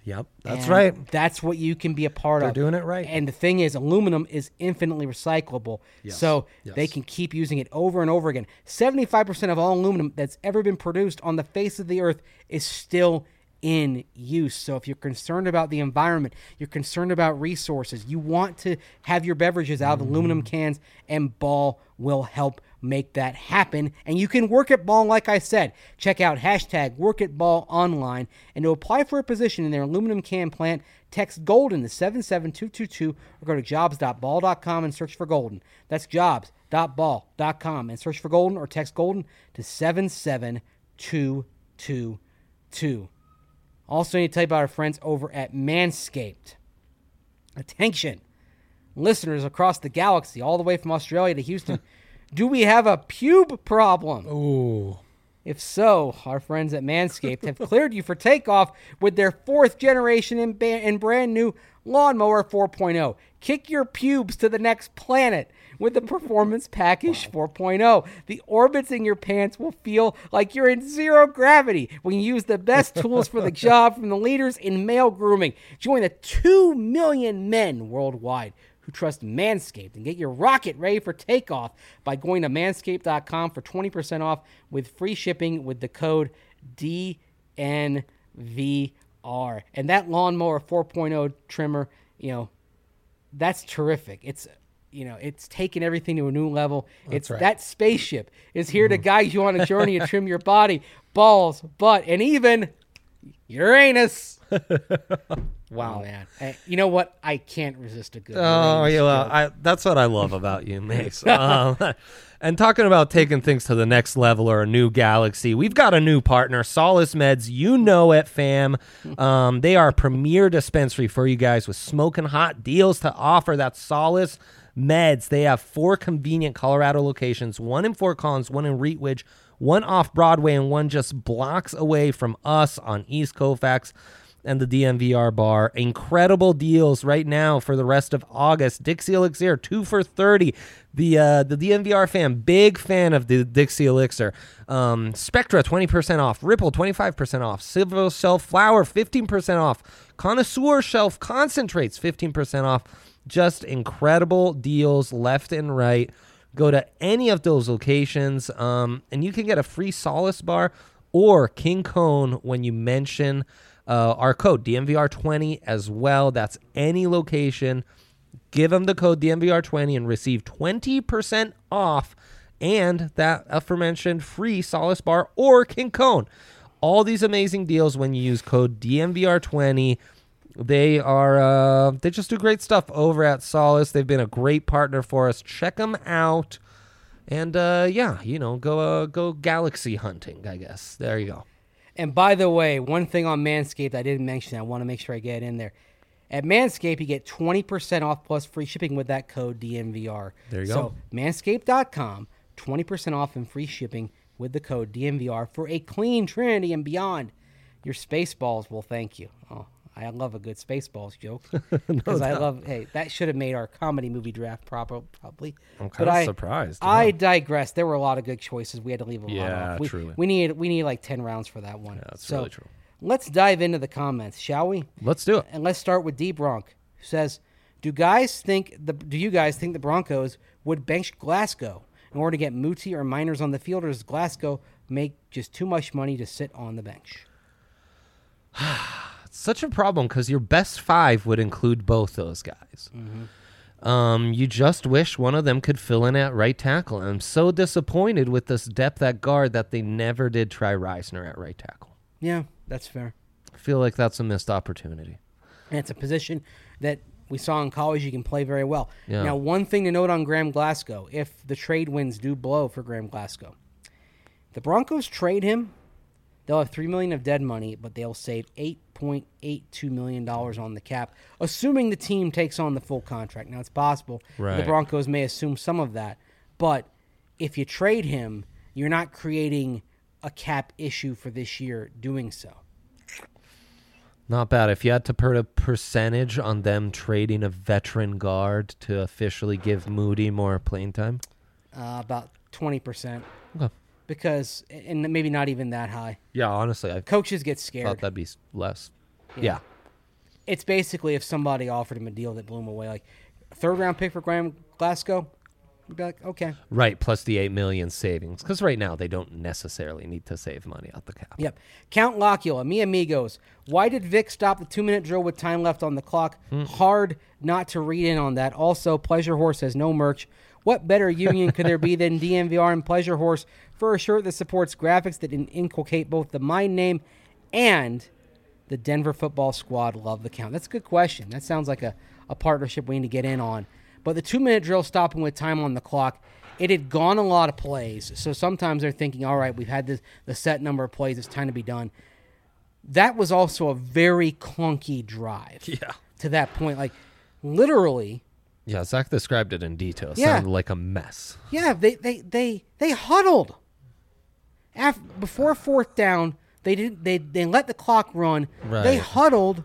Yep. That's And right. That's what you can be a part of. They're doing it right. And the thing is, aluminum is infinitely recyclable. So yes. they can keep using it over and over again. 75% of all aluminum that's ever been produced on the face of the earth is still in use. So if you're concerned about the environment, you're concerned about resources, you want to have your beverages out of aluminum Mm-hmm. cans, and Ball will help make that happen. And you can work at Ball, like I said. Check out hashtag work at Ball online. And to apply for a position in their aluminum can plant, text Golden to 77222 or go to jobs.ball.com and search for Golden. That's jobs.ball.com and search for Golden or text Golden to 77222. Also, need to tell you about our friends over at Manscaped. Attention, listeners across the galaxy, all the way from Australia to Houston. do we have a pube problem? Ooh. If so, our friends at Manscaped have cleared you for takeoff with their fourth generation and, ba- and brand new Lawnmower 4.0. Kick your pubes to the next planet with the Performance Package 4.0. The orbits in your pants will feel like you're in zero gravity when you use the best tools for the job from the leaders in male grooming. Join the 2 million men worldwide who trust Manscaped and get your rocket ready for takeoff by going to manscaped.com for 20% off with free shipping with the code DNVR. And that lawnmower 4.0 trimmer, you know, that's terrific. It's you know, it's taken everything to a new level. it's right. that spaceship is here to guide you on a journey and trim your body, balls, butt, and even Uranus. anus. wow, man. Hey, you know what? I can't resist a good. Oh Marines yeah, well. I, that's what I love about you, Mace. um, and talking about taking things to the next level or a new galaxy, we've got a new partner, Solace Meds. You know it, fam. Um, they are a premier dispensary for you guys with smoking hot deals to offer. That's Solace Meds. They have four convenient Colorado locations: one in Fort Collins, one in Reetwich, one off Broadway, and one just blocks away from us on East Colfax and the DNVR bar. Incredible deals right now for the rest of August. Dixie Elixir, two for 30. The uh, the DNVR fan, big fan of the Dixie Elixir. Um, Spectra, 20% off. Ripple, 25% off. Silver Shelf Flower, 15% off. Connoisseur Shelf Concentrates, 15% off. Just incredible deals left and right. Go to any of those locations, um, and you can get a free Solace bar or King Cone when you mention uh, our code DNVR20 as well. That's any location. Give them the code DNVR20 and receive 20% off and that aforementioned free Solace Bar or King Cone. All these amazing deals when you use code DNVR20. They are uh, they just do great stuff over at Solace. They've been a great partner for us. Check them out. And uh, yeah, you know, go uh, go galaxy hunting, I guess. There you go. And by the way, one thing on Manscaped I didn't mention, I want to make sure I get in there. At Manscaped, you get 20% off plus free shipping with that code DNVR. There you so, go. So, manscaped.com, 20% off and free shipping with the code DNVR for a clean trinity and beyond. Your space balls will thank you. Oh, I love a good Spaceballs joke because I love. Hey, that should have made our comedy movie draft proper, probably. I'm But kinda I- surprised, I digress. There were a lot of good choices. We had to leave a lot off. We, truly. We need we need like ten rounds for that one. Yeah, that's so really true. Let's dive into the comments, shall we? Let's do it. And let's start with D Bronk, who says, "Do guys think the Do you guys think the Broncos would bench Glasgow in order to get Muti or Miners on the field, or does Glasgow make just too much money to sit on the bench?" It's such a problem because your best five would include both those guys. Um, you just wish one of them could fill in at right tackle. I'm so disappointed with this depth at guard that they never did try Risner at right tackle. Yeah, that's fair. I feel like that's a missed opportunity. And it's a position that we saw in college you can play very well. Yeah. Now, one thing to note on Graham Glasgow, if the trade winds do blow for Graham Glasgow, the Broncos trade him, they'll have three million of dead money, but they'll save eight point eight two million dollars on the cap, assuming the team takes on the full contract. Now it's possible that the Broncos may assume some of that, but if you trade him, you're not creating a cap issue for this year doing so. Not bad. If you had to put a percentage on them trading a veteran guard to officially give Muti more playing time, Uh, about twenty percent. Okay. Because and maybe not even that high. yeah, honestly, I Coaches get scared. thought that'd be less. Yeah. Yeah. It's basically if somebody offered him a deal that blew him away, like third round pick for Graham Glasgow, you'd be like, okay, Right, plus the eight million savings. Because right now they don't necessarily need to save money out the cap. yep. Count Locula, mi amigos. Why did Vic stop the two minute drill with time left on the clock? Hmm. Hard not to read in on that. Also, Pleasure Horse has no merch. What better union could there be than DNVR and Pleasure Horse for a shirt that supports graphics that inculcate both the mind name and the Denver football squad love the count? That's a good question. That sounds like a, a partnership we need to get in on. But the two minute drill stopping with time on the clock, it had gone a lot of plays. So sometimes they're thinking, all right, we've had this, the set number of plays, it's time to be done. That was also a very clunky drive. Yeah. To that point, like literally, Yeah, Zach described it in detail. It Yeah. sounded like a mess. yeah, they they they they huddled. After, before fourth down, they didn't they they let the clock run. They huddled.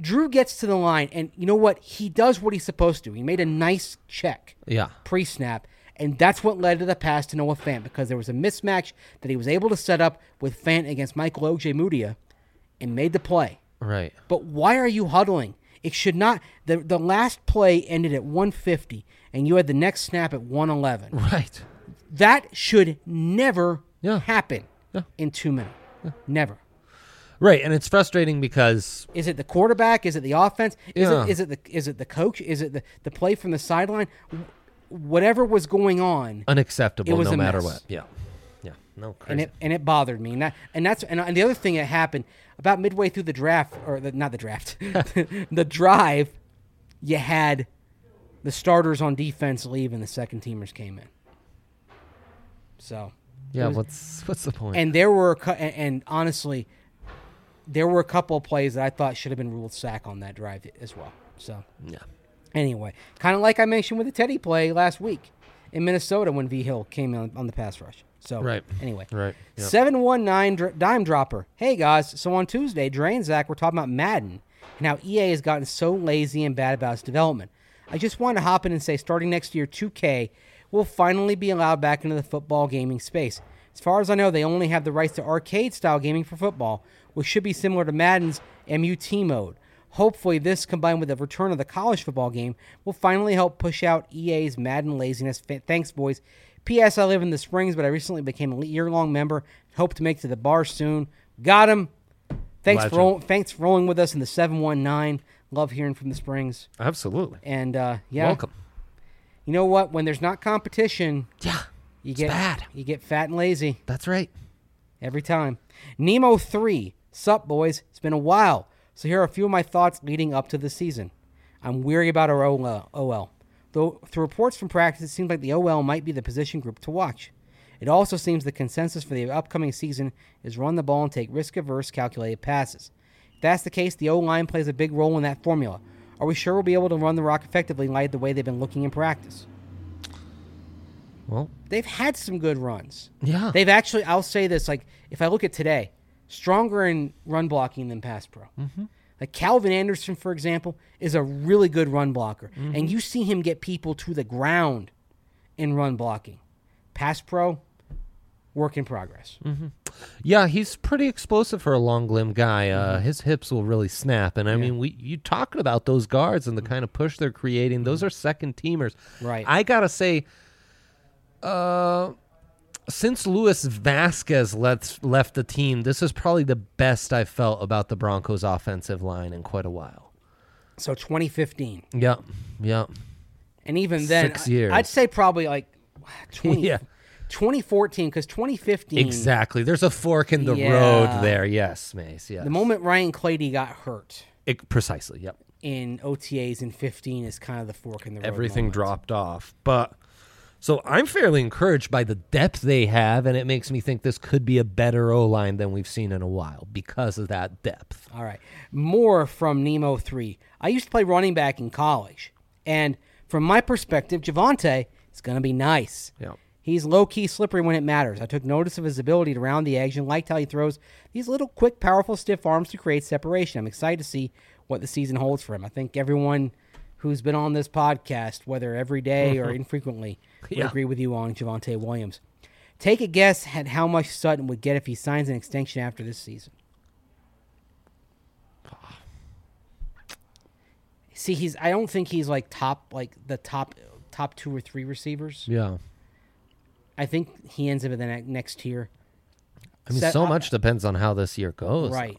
Drew gets to the line, and you know what? He does what he's supposed to. He made a nice check Yeah. pre snap, and that's what led to the pass to Noah Fant because there was a mismatch that he was able to set up with Fant against Michael Ojemudia and made the play. Right. But why are you huddling? It should not. The, the last play ended at 150, and you had the next snap at 111. Right. That should never Yeah. happen Yeah. in two minutes. Never. Right, and it's frustrating because Is it the quarterback? Is it the offense? Is Yeah. it is it the is it the coach? Is it the, the play from the sideline? Whatever was going on, unacceptable It was no matter mess. what. Yeah. Yeah. No. Crazy. and it and it bothered me. And that and that's and, and the other thing that happened about midway through the draft or the, not the draft, the drive, you had the starters on defense leave and the second teamers came in. So yeah. was- what's what's the point? and there were and, and honestly, there were a couple of plays that I thought should have been ruled sack on that drive as well. So yeah. anyway, kind of like I mentioned with the Teddy play last week in Minnesota when V Hill came on, on the pass rush. So Right. anyway, Right. Yep. 719 dime dropper. Hey guys, so on Tuesday, Dre and Zach were talking about Madden and how EA has gotten so lazy and bad about its development. I just wanted to hop in and say starting next year, 2K will finally be allowed back into the football gaming space. As far as I know, they only have the rights to arcade style gaming for football, which should be similar to Madden's MUT mode. Hopefully, this combined with the return of the college football game will finally help push out EA's Madden laziness. Thanks, boys. P.S. I live in the Springs, but I recently became a year long member. Hope to make it to the bar soon. Got him. Thanks for Legend. roll- thanks for rolling with us in the 719. Love hearing from the Springs. Absolutely. And uh, yeah, Welcome. you know what? When there's not competition, Yeah. you get bad. you get fat and lazy. That's right. Every time. Nemo 3. Sup, boys? It's been a while. So here are a few of my thoughts leading up to the season. I'm weary about our OL. Though through reports from practice, it seems like the OL might be the position group to watch. It also seems the consensus for the upcoming season is run the ball and take risk averse, calculated passes. If that's the case, the O line plays a big role in that formula. Are we sure we'll be able to run the rock effectively like the way they've been looking in practice? Well, They've had some good runs. yeah. They've actually, I'll say this, like, if I look at today, stronger in run blocking than pass pro. Mm-hmm. Like Calvin Anderson, for example, is a really good run blocker. Mm-hmm. And you see him get people to the ground in run blocking. Pass pro, work in progress. Yeah, he's pretty explosive for a long limb guy. Uh, Mm-hmm. His hips will really snap, and I mean, we you talking about those guards and the kind of push they're creating. Those are second teamers, Mm-hmm. Right. I gotta say, uh, since Louis Vasquez left left the team, this is probably the best I've felt about the Broncos' offensive line in quite a while. So 2015. Yep, yep, And even then, Six years. I'd say probably like 20, Yeah. 2014, because 2015, exactly. There's a fork in the Yeah. road there. Yes, Mace. Yes, the moment Ryan Clady got hurt It- precisely. Yep. in OTAs in 15 is kind of the fork in the road. everything moment. dropped off. But so I'm fairly encouraged by the depth they have, and it makes me think this could be a better O line than we've seen in a while because of that depth. All right. More from Nemo 3. I used to play running back in college. And from my perspective, Javonte is going to be nice. Yeah. He's low key slippery when it matters. I took notice of his ability to round the edge and liked how he throws these little quick, powerful, stiff arms to create separation. I'm excited to see what the season holds for him. I think everyone who's been on this podcast, whether every day or mm-hmm. infrequently, would Yeah. agree with you on Javonte Williams. Take a guess at how much Sutton would get if he signs an extension after this season. See, he's. I don't think he's like top, like the top, top two or three receivers. Yeah. I think he ends up in the ne- next tier. I mean, Set- so much depends on how this year goes. Right.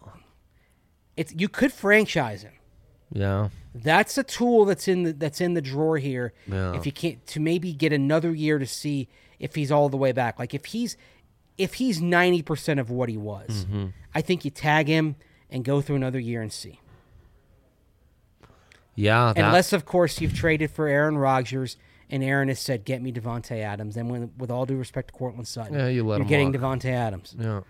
It's you could franchise him. Yeah. That's a tool that's in the that's in the drawer here. Yeah. If you can't to maybe get another year to see if he's all the way back. Like if he's if he's ninety percent of what he was, Mm-hmm. I think you tag him and go through another year and see. Yeah. That, Unless of course you've traded for Aaron Rodgers and Aaron has said, "Get me Davante Adams." And when, with all due respect to Courtland Sutton, Yeah, you let him getting. Davante Adams. Yeah.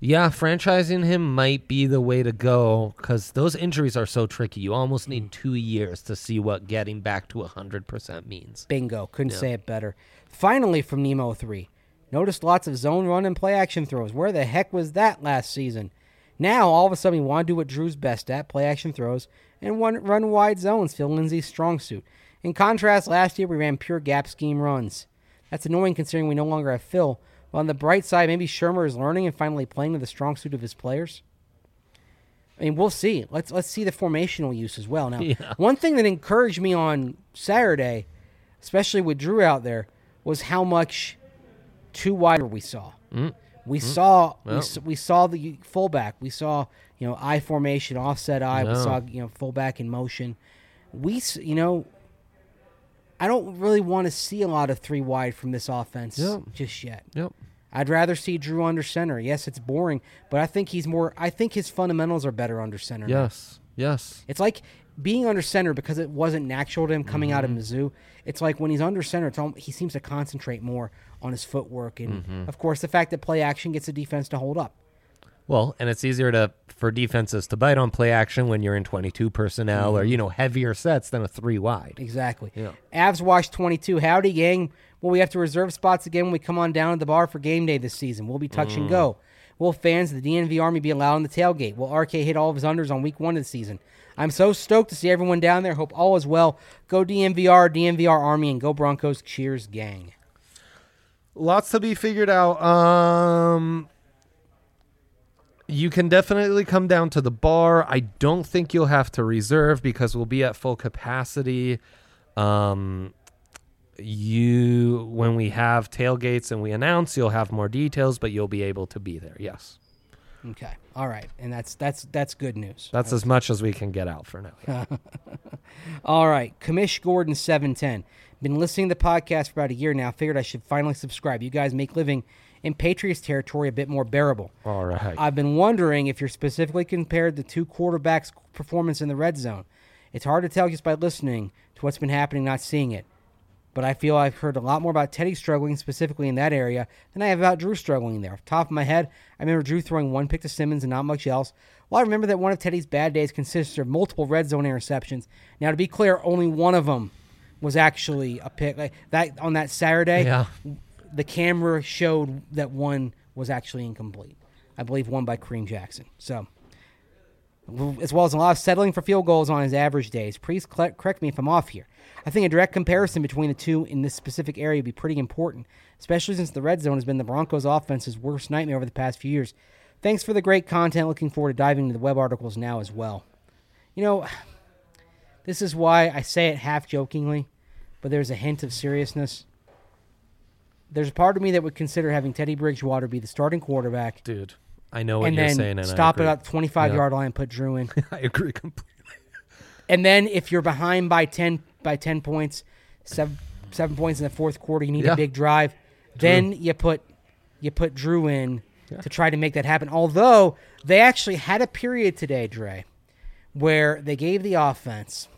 Yeah, franchising him might be the way to go because those injuries are so tricky. You almost need mm. two years to see what getting back to 100% means. Bingo. Couldn't say it better. Finally, from Nemo 3. Noticed lots of zone run and play action throws. Where the heck was that last season? Now, all of a sudden, we want to do what Drew's best at play action throws and one, run wide zones, Phil Lindsay's strong suit. In contrast, last year we ran pure gap scheme runs. That's annoying considering we no longer have Phil. But on the bright side, maybe Shurmur is learning and finally playing to the strong suit of his players. I mean, we'll see. Let's let's see the formational use as well. Now, Yeah. one thing that encouraged me on Saturday, especially with Drew out there, was how much two wider we saw. We saw we, Mm. Well. s- we saw the fullback. We saw you know I formation, offset I. We saw you know fullback in motion. We you know I don't really want to see a lot of three wide from this offense Yep. just yet. Yep. I'd rather see Drew under center. Yes, it's boring, but I think he's more. I think his fundamentals are better under center. now. Yes. Yes. It's like being under center because it wasn't natural to him coming out of Mm-hmm. Mizzou. It's like when he's under center, it's al- he seems to concentrate more on his footwork and, Mm-hmm. of course, the fact that play action gets the defense to hold up. Well, and it's easier to for defenses to bite on play action when you're in 22 personnel or you know heavier sets than a three wide. Exactly. Yeah. Avs Wash 22. Howdy, gang. Will we have to reserve spots again when we come on down to the bar for game day this season? We'll be touch Mm. and go. Will fans of the DNV Army be allowed on the tailgate? Will RK hit all of his unders on week one of the season? I'm so stoked to see everyone down there. Hope all is well. Go DNVR, DNVR Army, and go Broncos. Cheers, gang. Lots to be figured out. Um you can definitely come down to the bar. I don't think you'll have to reserve because we'll be at full capacity. Um you when we have tailgates and we announce, you'll have more details, but you'll be able to be there. Yes. Okay. All right. And that's that's that's good news. That's as much as we can get out for now. All right. Commish Gordon 710. Been listening to the podcast for about a year now. Figured I should finally subscribe. You guys make living in Patriots territory a bit more bearable. All right. I've been wondering if you're specifically compared the two quarterbacks' performance in the red zone. It's hard to tell just by listening to what's been happening, not seeing it. But I feel I've heard a lot more about Teddy struggling specifically in that area than I have about Drew struggling there. Off the top of my head, I remember Drew throwing one pick to Simmons and not much else. Well, I remember that one of Teddy's bad days consisted of multiple red zone interceptions. Now, to be clear, only one of them was actually a pick. Like that on that Saturday, Yeah. The camera showed that one was actually incomplete. I believe one by Kareem Jackson. So, as well as a lot of settling for field goals on his average days. Please correct me if I'm off here. I think a direct comparison between the two in this specific area would be pretty important, especially since the red zone has been the Broncos' offense's worst nightmare over the past few years. Thanks for the great content. Looking forward to diving into the web articles now as well. You know, this is why I say it half jokingly, but there's a hint of seriousness. There's a part of me that would consider having Teddy Bridgewater be the starting quarterback Dude, I know what and you're then saying and stop I it agree. at the 25 Yeah. yard line, put Drew in. I agree completely. and then if you're behind by 10 by 10 points, seven, seven points in the fourth quarter, you need Yeah. a big drive. Then you put you put Drew in to try to make that happen. Although they actually had a period today, Dre, where they gave the offense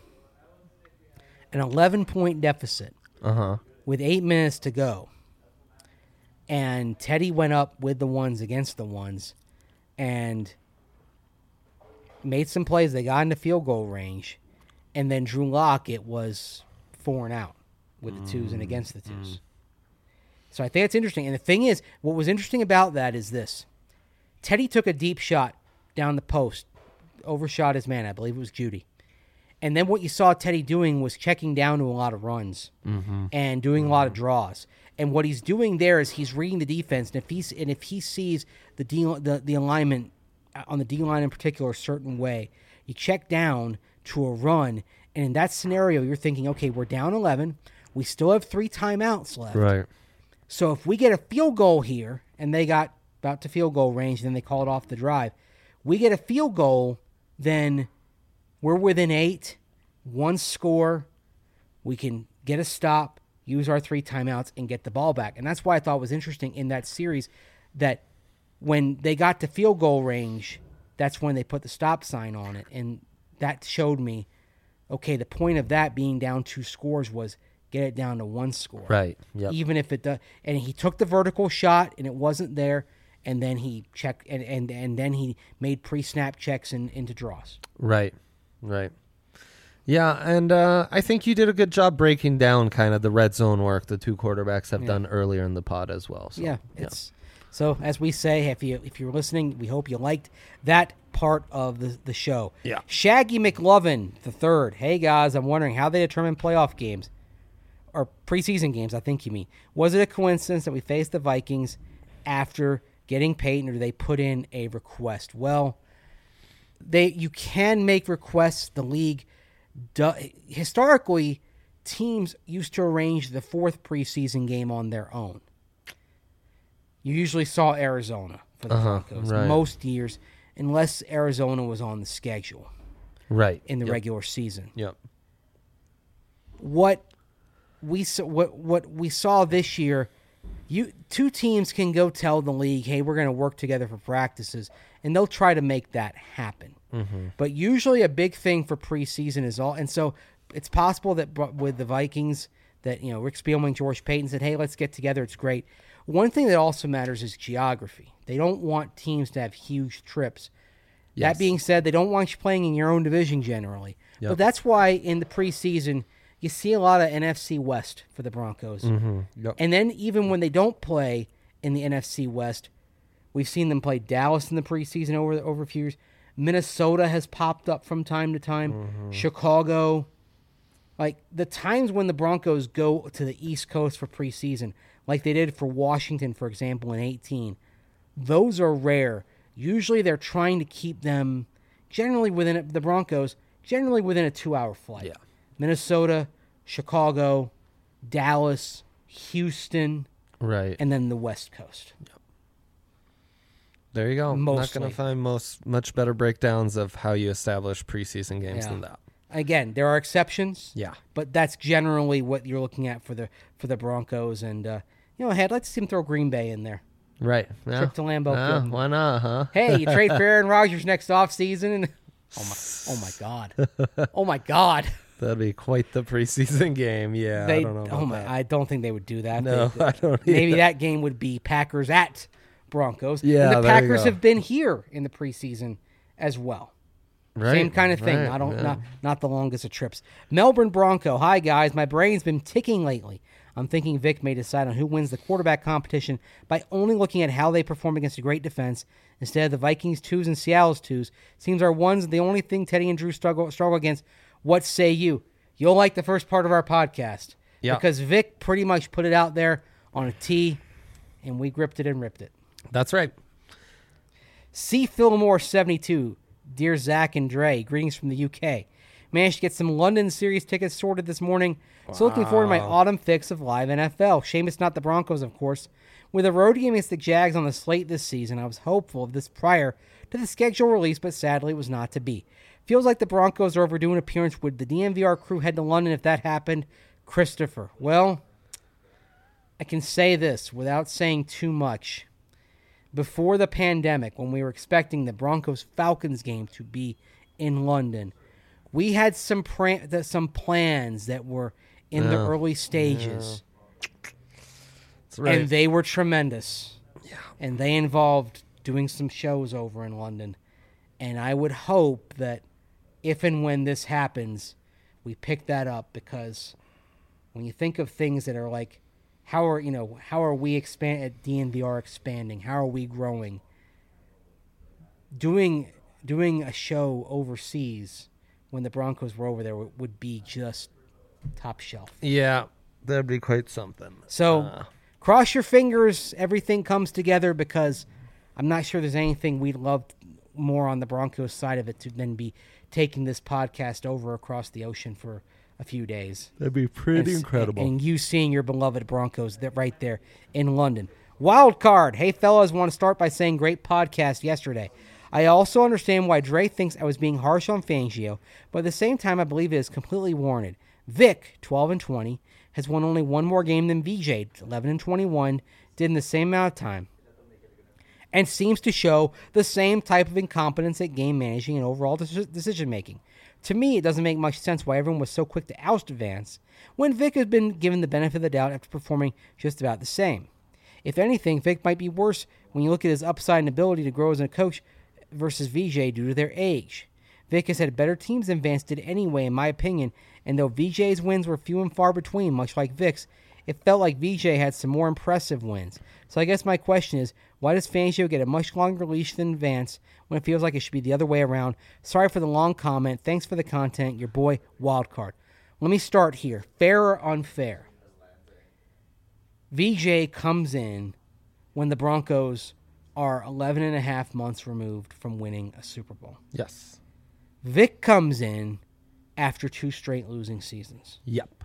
an 11 point deficit Uh-huh. with eight minutes to go. And Teddy went up with the ones against the ones and made some plays. They got into field goal range. And then Drew Lock, it was four and out with the twos and against the twos. Mm-hmm. So I think it's interesting. And the thing is, what was interesting about that is this Teddy took a deep shot down the post, overshot his man. I believe it was Jeudy. And then what you saw Teddy doing was checking down to a lot of runs and doing a lot of draws. And what he's doing there is he's reading the defense, and if he's and if he sees the D, the the alignment uh, on the D line in particular a certain way, you check down to a run, and in that scenario, you're thinking, okay, we're down eleven, we still have three timeouts left. Right. So if we get a field goal here, and they got about to field goal range, and then they called off the drive. We get a field goal, then we're within eight, one score. We can get a stop, use our three timeouts, and get the ball back. And that's why I thought was interesting in that series that when they got to field goal range, that's when they put the stop sign on it. And that showed me, okay, the point of that being down two scores was get it down to one score Right. Yep. even if it does. And he took the vertical shot and it wasn't there, and then he checked and and, and then he made pre-snap checks in, into draws. Right. Right. Yeah, and uh, I think you did a good job breaking down kind of the red zone work the two quarterbacks have done earlier in the pod as well. So, yeah, it's so as we say, if you if you're listening, we hope you liked that part of the the show. Yeah. Shaggy McLovin the third. Hey guys, I'm wondering how they determine playoff games or preseason games. I think you mean. Was it a coincidence that we faced the Vikings after getting Paton, or they put in a request? Well, they you can make requests. The league, do, historically, teams used to arrange the fourth preseason game on their own. You usually saw Arizona for the uh-huh, Broncos right. most years, unless Arizona was on the schedule Right. in the Yep. regular season. Yep. What we saw what what we saw this year. You two teams can go tell the league, "Hey, we're going to work together for practices," and they'll try to make that happen. Mm-hmm. But usually, a big thing for preseason is all, and so it's possible that with the Vikings, that you know Rick Spielman, George Paton said, "Hey, let's get together. It's great." One thing that also matters is geography. They don't want teams to have huge trips. Yes. That being said, they don't want you playing in your own division generally. But that's why in the preseason you see a lot of NFC West for the Broncos. Mm-hmm. Yep. And then even when they don't play in the NFC West, we've seen them play Dallas in the preseason over the, over a few years. Minnesota has popped up from time to time. Mm-hmm. Chicago, like the times when the Broncos go to the East Coast for preseason, like they did for Washington, for example, in 18, those are rare. Usually they're trying to keep them generally within a, the Broncos, generally within a two hour flight. Yeah. Minnesota, Chicago, Dallas, Houston, Right. and then the West Coast. There you go. I'm not going to find most much better breakdowns of how you establish preseason games Yeah. than that. Again, there are exceptions. Yeah. but that's generally what you're looking at for the for the Broncos. And uh, you know, head, let's see him throw Green Bay in there. Right. Yeah. Trip to Lambeau Yeah, Field. Why not, huh? Hey, you trade for Aaron Rodgers next offseason and oh my, oh my god, oh my god, That'd be quite the preseason game. Yeah. they I don't know oh my, that. I don't think they would do that. No, They- I don't maybe either. that game would be Packers at Broncos. Yeah, and the Packers have been here in the preseason as well. Right. Same kind of thing. right, I don't yeah. not not the longest of trips. Melbourne Bronco. Hi guys, my brain's been ticking lately. I'm thinking Vic may decide on who wins the quarterback competition by only looking at how they perform against a great defense instead of the Vikings twos and Seattle's twos. Seems our ones the only thing Teddy and Drew struggle struggle against. What say you? You'll like the first part of our podcast. Yeah. Because Vic pretty much put it out there on a tee and we gripped it and ripped it. That's right. C. Fillmore 72. Dear Zach and Dre, greetings from the UK. Managed to get some London series tickets sorted this morning. So looking forward to my autumn fix of live NFL. Shame it's not the Broncos, of course. With a road game against the Jags on the slate this season, I was hopeful of this prior to the schedule release, but sadly it was not to be. Feels like the Broncos are overdue an appearance. Would the DNVR crew head to London if that happened? Christopher. Well, I can say this without saying too much before the pandemic, when we were expecting the Broncos Falcons game to be in London, we had some pra- th- some plans that were in the early stages, That's right. and they were tremendous. Yeah, and they involved doing some shows over in London, and I would hope that if and when this happens, we pick that up because when you think of things that are like how are you know how are we expand at DNVR expanding? How are we growing? Doing doing a show overseas when the Broncos were over there would, would be just top shelf. yeah. That'd be quite something. So Uh, cross your fingers, everything comes together because I'm not sure there's anything we'd love more on the Broncos side of it to than be taking this podcast over across the ocean for a few days. that'd be pretty and, incredible. And you seeing your beloved Broncos that right there in London. Wild card. Hey fellas, want to start by saying great podcast yesterday. I also understand why Dre thinks I was being harsh on Fangio, but at the same time I believe it is completely warranted. Vic, 12 and 20, has won only one more game than VJ, 11 and 21, did in the same amount of time and seems to show the same type of incompetence at game managing and overall decision making. To me, it doesn't make much sense why everyone was so quick to oust Vance when Vic has been given the benefit of the doubt after performing just about the same. If anything, Vic might be worse when you look at his upside and ability to grow as a coach versus VJ due to their age. Vic has had better teams than Vance did anyway, in my opinion, and though VJ's wins were few and far between, much like Vic's, it felt like VJ had some more impressive wins. So I guess my question is, why does Fangio get a much longer leash than Vance when it feels like it should be the other way around? Sorry for the long comment. Thanks for the content. Your boy, Wildcard. Let me start here. Fair or unfair? VJ comes in when the Broncos are 11 and a half months removed from winning a Super Bowl. yes. Vic comes in after two straight losing seasons. Yep.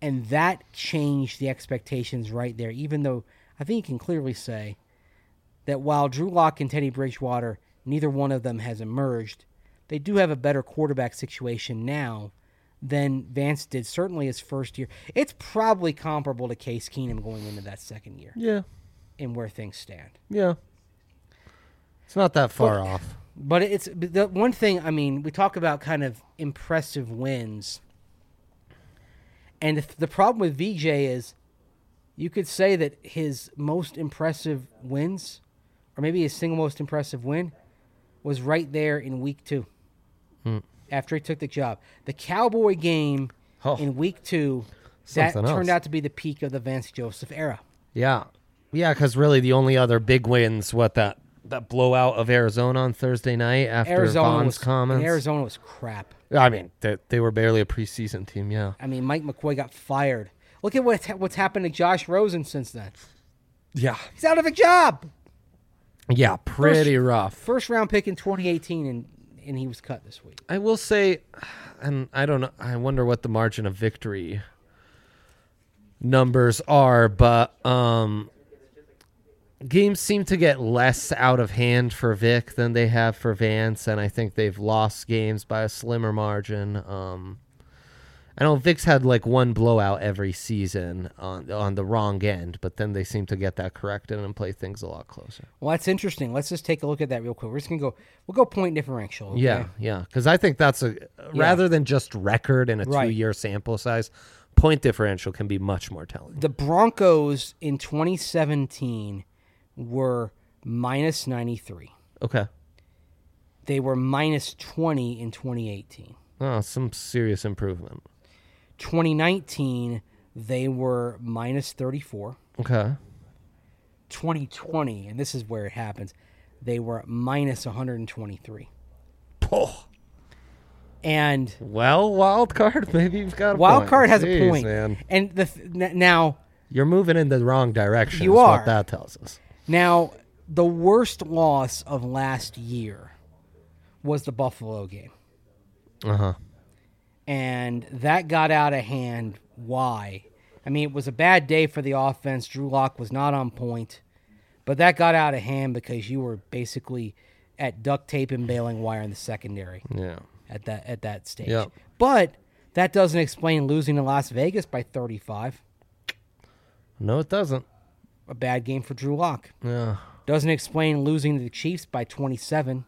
And that changed the expectations right there, even though I think you can clearly say that while Drew Lock and Teddy Bridgewater, neither one of them has emerged, they do have a better quarterback situation now than Vance did. Certainly his first year. It's probably comparable to Case Keenum going into that second year Yeah. in where things stand. Yeah. It's not that far off. But it's the one thing. I mean, we talk about kind of impressive wins, and if the problem with VJ is, you could say that his most impressive wins, or maybe his single most impressive win, was right there in week two, Hmm. after he took the job. The Cowboy game Oh. in week two, that Something turned out to be the peak of the Vance Joseph era. Yeah. Yeah, because really the only other big wins, what that that blowout of Arizona on Thursday night after Arizona Vaughn's was comments. Arizona was crap. I mean, they, they were barely a preseason team. Yeah. I mean, Mike McCoy got fired. Look at what's, what's happened to Josh Rosen since then. Yeah. He's out of a job. Yeah. Pretty rough. First round pick in 2018, and and he was cut this week. I will say, and I don't know. I wonder what the margin of victory numbers are, but um, games seem to get less out of hand for Vic than they have for Vance, and I think they've lost games by a slimmer margin. Um, I know Vic's had like one blowout every season on on the wrong end, but then they seem to get that corrected and play things a lot closer. Well, that's interesting. Let's just take a look at that real quick. We're just gonna go. We'll go point differential. okay? Yeah, yeah. Because I think that's a rather than just record in a Right. two-year sample size, point differential can be much more telling. The Broncos in 2017 were minus 93. Okay. They were minus 20 in 2018. Oh, some serious improvement. 2019 they were minus 34. Okay. 2020, and this is where it happens, they were minus 123. Oh. And Well, wild card. Maybe you've got a wild point. card has a point. Man. And the th- n- now, You're moving in the wrong direction. You is are. What that tells us. now the worst loss of last year was the Buffalo game, Uh huh. And that got out of hand. Why? I mean, it was a bad day for the offense. Drew Lock was not on point, but that got out of hand because you were basically at duct tape and bailing wire in the secondary. Yeah. at that at that stage. Yep. But that doesn't explain losing to Las Vegas by 35. No, it doesn't. A bad game for Drew Lock. Yeah. Doesn't explain losing to the Chiefs by 27.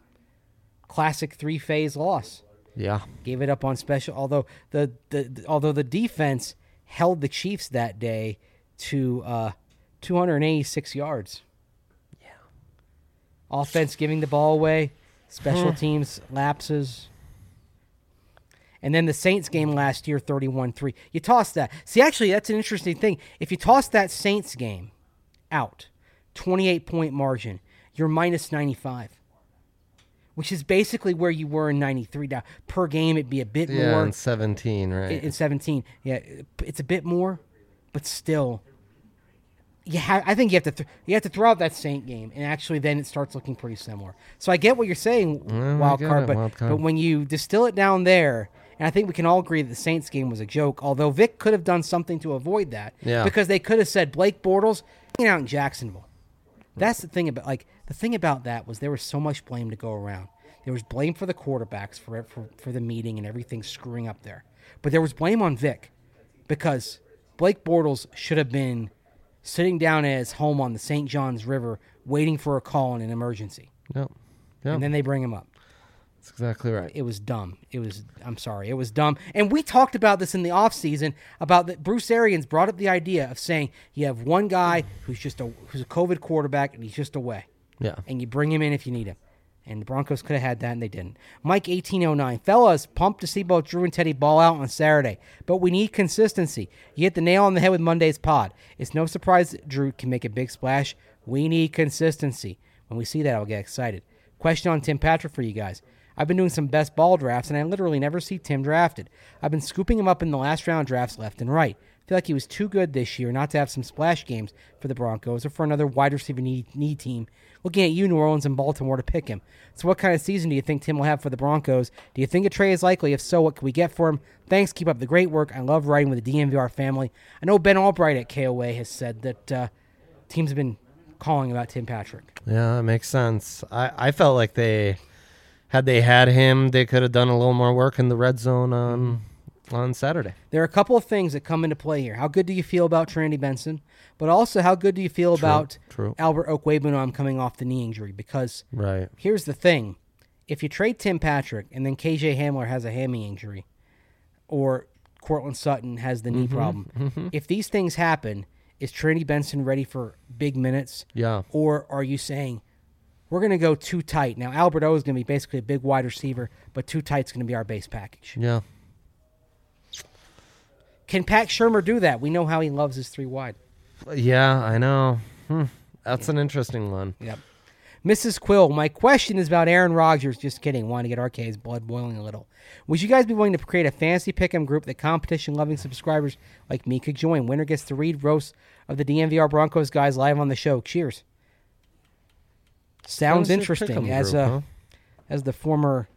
Classic three-phase loss. Yeah. Gave it up on special. Although the, the, the- although the defense held the Chiefs that day to uh, 286 yards. Yeah. Offense giving the ball away. Special teams lapses. And then the Saints game last year, 31 3. You toss that. See, actually, that's an interesting thing. If you toss that Saints game out, 28 point margin, you're minus 95, which is basically where you were in 93. Now, per game, it'd be a bit Yeah. more And 17, right? in, in 17. Yeah, it's a bit more, but still. You have, I think you have to th- you have to throw out that Saint game, and actually then it starts looking pretty similar. So I get what you're saying, I wild card, it, but wild card. but when you distill it down there, and I think we can all agree that the Saints game was a joke. Although Vic could have done something to avoid that, Yeah. because they could have said Blake Bortles hanging out in Jacksonville. That's the thing about like the thing about that was there was so much blame to go around. There was blame for the quarterbacks for for, for the meeting and everything screwing up there, but there was blame on Vic because Blake Bortles should have been sitting down at his home on the St. Johns River waiting for a call in an emergency, Yep. Yep. and then they bring him up. That's exactly right. It was dumb. It was I'm sorry. It was dumb. And we talked about this in the offseason about that Bruce Arians brought up the idea of saying you have one guy who's just a who's a COVID quarterback and he's just away. Yeah. And you bring him in if you need him. And the Broncos could have had that and they didn't. Mike 1809. Fellas, pumped to see both Drew and Teddy ball out on Saturday. But we need consistency. You hit the nail on the head with Monday's pod. It's no surprise Drew can make a big splash. We need consistency. When we see that, I'll get excited. Question on Tim Patrick for you guys. I've been doing some best ball drafts, and I literally never see Tim drafted. I've been scooping him up in the last round drafts left and right. Feel like he was too good this year not to have some splash games for the Broncos or for another wide receiver need, team. Looking at you, New Orleans and Baltimore, to pick him. So, what kind of season do you think Tim will have for the Broncos? Do you think a trade is likely? If so, what can we get for him? Thanks. Keep up the great work. I love writing with the DNVR family. I know Ben Albright at KOA has said that uh, teams have been calling about Tim Patrick. Yeah, that makes sense. I, I felt like they had they had him, they could have done a little more work in the red zone on on Saturday. There are a couple of things that come into play here. How good do you feel about Trinity Benson? But also, how good do you feel about true. Albert Okwuegbunam coming off the knee injury? Because Right. here's the thing: if you trade Tim Patrick and then KJ Hamler has a hammy injury, or Courtland Sutton has the knee Mm-hmm. problem, if these things happen, is Trinity Benson ready for big minutes? Yeah. Or are you saying we're going to go two tight? Now, Albert O is going to be basically a big wide receiver, but two tight's is going to be our base package. Yeah. Can Pat Shurmur do that? We know how he loves his three wide. Yeah, I know. Hmm. That's an interesting one. Yep. Mrs. Quill, my question is about Aaron Rodgers. Just kidding. Want to get RK's blood boiling a little. Would you guys be willing to create a fantasy pick'em group that competition-loving subscribers like me could join? Winner gets to read roast of the DNVR Broncos guys live on the show. Cheers. Sounds interesting. As group, uh, huh? as the former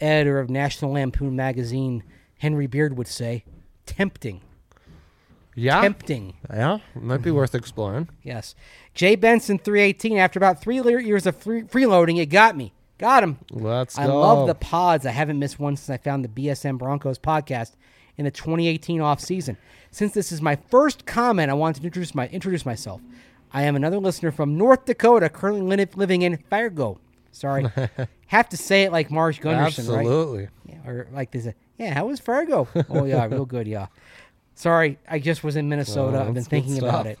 editor of National Lampoon magazine, Henry Beard would say, tempting. Yeah. Tempting. Yeah. Might be worth exploring. Yes. Jay Benson, 318. After about three years of free- freeloading, it got me. Got him. Let's I go. love the pods. I haven't missed one since I found the BSN Broncos podcast in the 2018 off season. Since this is my first comment, I want to introduce my introduce myself. I am another listener from North Dakota, currently li- living in Fargo. Sorry, have to say it like Marge Gunderson, right? Absolutely. Yeah, or like this. Yeah, how was Fargo? oh yeah, real good. Yeah. Sorry, I just was in Minnesota. Well, I've been thinking about it.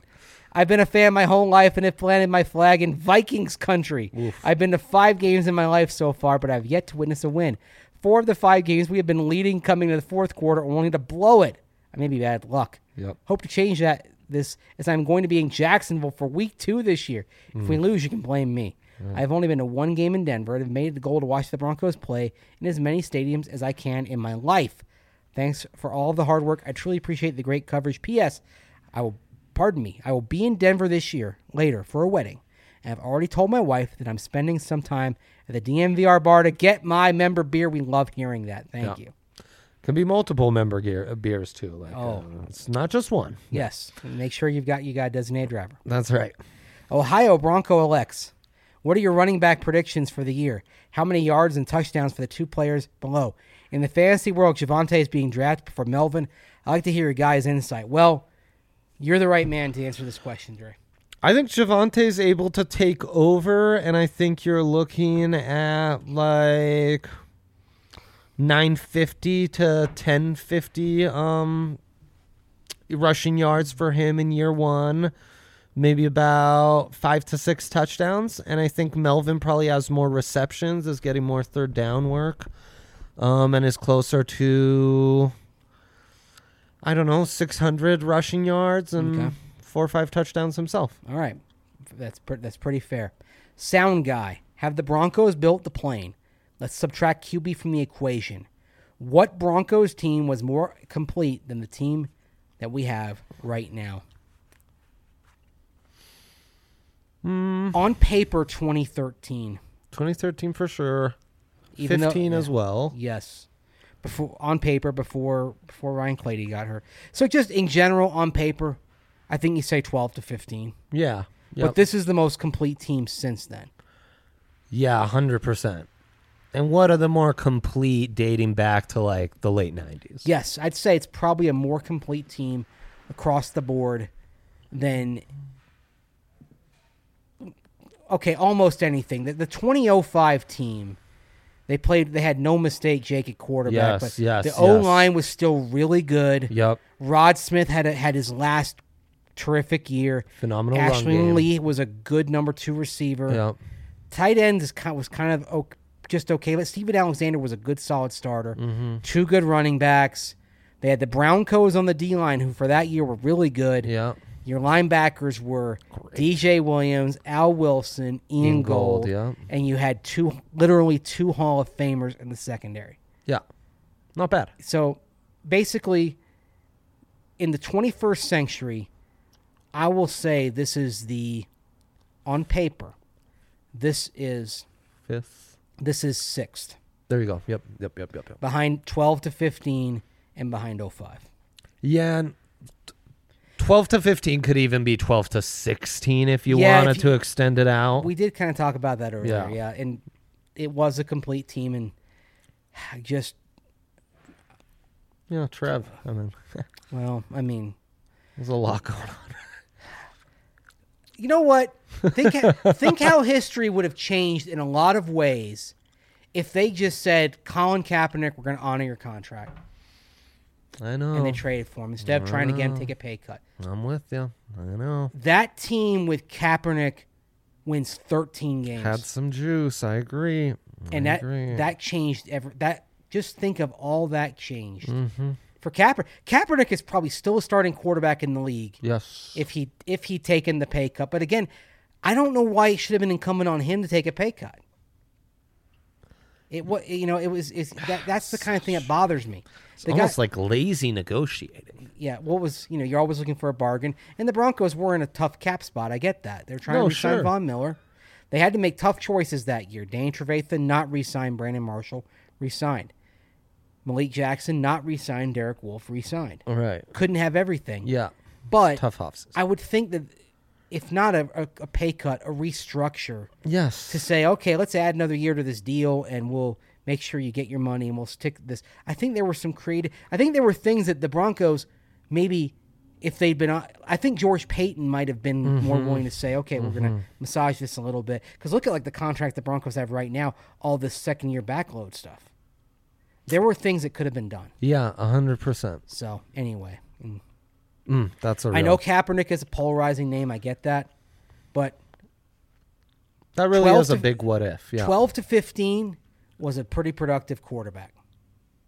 I've been a fan my whole life and have planted my flag in Vikings country. I've been to five games in my life so far, but I've yet to witness a win. Four of the five games we have been leading coming to the fourth quarter, only to blow it. I may be bad luck. Yep. Hope to change that this as I'm going to be in Jacksonville for week two this year. If Mm. we lose, you can blame me. I've only been to one game in Denver and have made it the goal to watch the Broncos play in as many stadiums as I can in my life. Thanks for all the hard work. I truly appreciate the great coverage. P.S. I will, pardon me, I will be in Denver this year later for a wedding. And I've already told my wife that I'm spending some time at the DNVR bar to get my member beer. We love hearing that. Thank Yeah. you. Can be multiple member gear, uh, beers too. Like, Oh. uh, it's not just one. Yes. Make sure you've got you got a designated driver. That's right. Ohio Bronco elects. What are your running back predictions for the year? How many yards and touchdowns for the two players below? In the fantasy world, Javonte is being drafted before Melvin. I'd like to hear your guys' insight. Well, you're the right man to answer this question, Dre. I think Javonte's able to take over, and I think you're looking at like 950 to 1050 um, rushing yards for him in year one. Maybe about five to six touchdowns, and I think Melvin probably has more receptions, is getting more third down work, um, and is closer to I don't know 600 rushing yards and Okay. four or five touchdowns himself. All right, that's pre- that's pretty fair. Sound guy, have the Broncos built the plane? Let's subtract QB from the equation. What Broncos team was more complete than the team that we have right now? Mm-hmm. On paper, 2013. 2013 for sure. Even though- 15 as well. Yes. Before on paper before before Ryan Clady got hurt. So just in general on paper, I think you say 12 to 15. Yeah. But this is the most complete team since then. yeah, 100%. And what are the more complete dating back to like the late 90s? Yes, I'd say it's probably a more complete team across the board than okay, almost anything. The, the 2005 team, they played. They had no mistake, Jake at quarterback. Yes, but yes, The yes. O line was still really good. Yep. Rod Smith had a, had his last terrific year. Phenomenal game. Lee was a good number two receiver. Yep. Tight ends is kind was kind of just okay, but Stephen Alexander was a good solid starter. Mm-hmm. Two good running backs. They had the Broncos on the D line, who for that year were really good. Yep. Your linebackers were DJ Williams, Al Wilson, Ian, Ian Gold, Gold, yeah. and you had two, literally two Hall of Famers in the secondary. Yeah. Not bad. So basically, in the 21st century, I will say this is the, on paper, this is Fifth. this is sixth There you go. Yep. Yep. Yep. Yep. Yep. behind 12 to 15 and behind 05. Yeah. And t- 12 to 15 could even be 12 to 16 if you Yeah, wanted if to extend it out. We did kind of talk about that earlier, Yeah. yeah, and it was a complete team, and I just Yeah, Trev. I mean, Well, I mean, there's a lot going on. you know what? Think think how history would have changed in a lot of ways if they just said, "Colin Kaepernick, we're going to honor your contract," I know. and they traded for him instead of trying to get him to take a pay cut. I'm with you. I know. That team with Kaepernick wins 13 games, Had some juice. I agree. and that agree. that changed every. That just think of all that changed Mm-hmm. for Kaepernick. Kaepernick is probably still a starting quarterback in the league. yes. if he if he taken the pay cut. But again, I don't know why it should have been incumbent on him to take a pay cut. It what you know it was is that that's the kind of thing that bothers me. it's The guy- almost like lazy negotiating. yeah, what was you know you're always looking for a bargain, and the Broncos were in a tough cap spot. I get that they're trying No, to resign sure. Von Miller. They had to make tough choices that year. Dane Trevathan not resign Brandon Marshall, resigned. Malik Jackson not resign Derek Wolfe, resigned. All right. Couldn't have everything. Yeah. but Tough offices. I would think that if not a, a, a pay cut, a restructure yes. to say, okay, let's add another year to this deal and we'll make sure you get your money and we'll stick this. I think there were some creative, I think there were things that the Broncos maybe if they'd been, I think George Paton might have been Mm-hmm. more willing to say, okay, we're going to massage this a little bit. Because look at like the contract the Broncos have right now, all this second year backload stuff. There were things that could have been done. yeah, a hundred percent. So anyway, mm. That's a. I real- know Kaepernick is a polarizing name. I get that, but that really 12 is a to- big what if. Yeah. 12 to 15 was a pretty productive quarterback.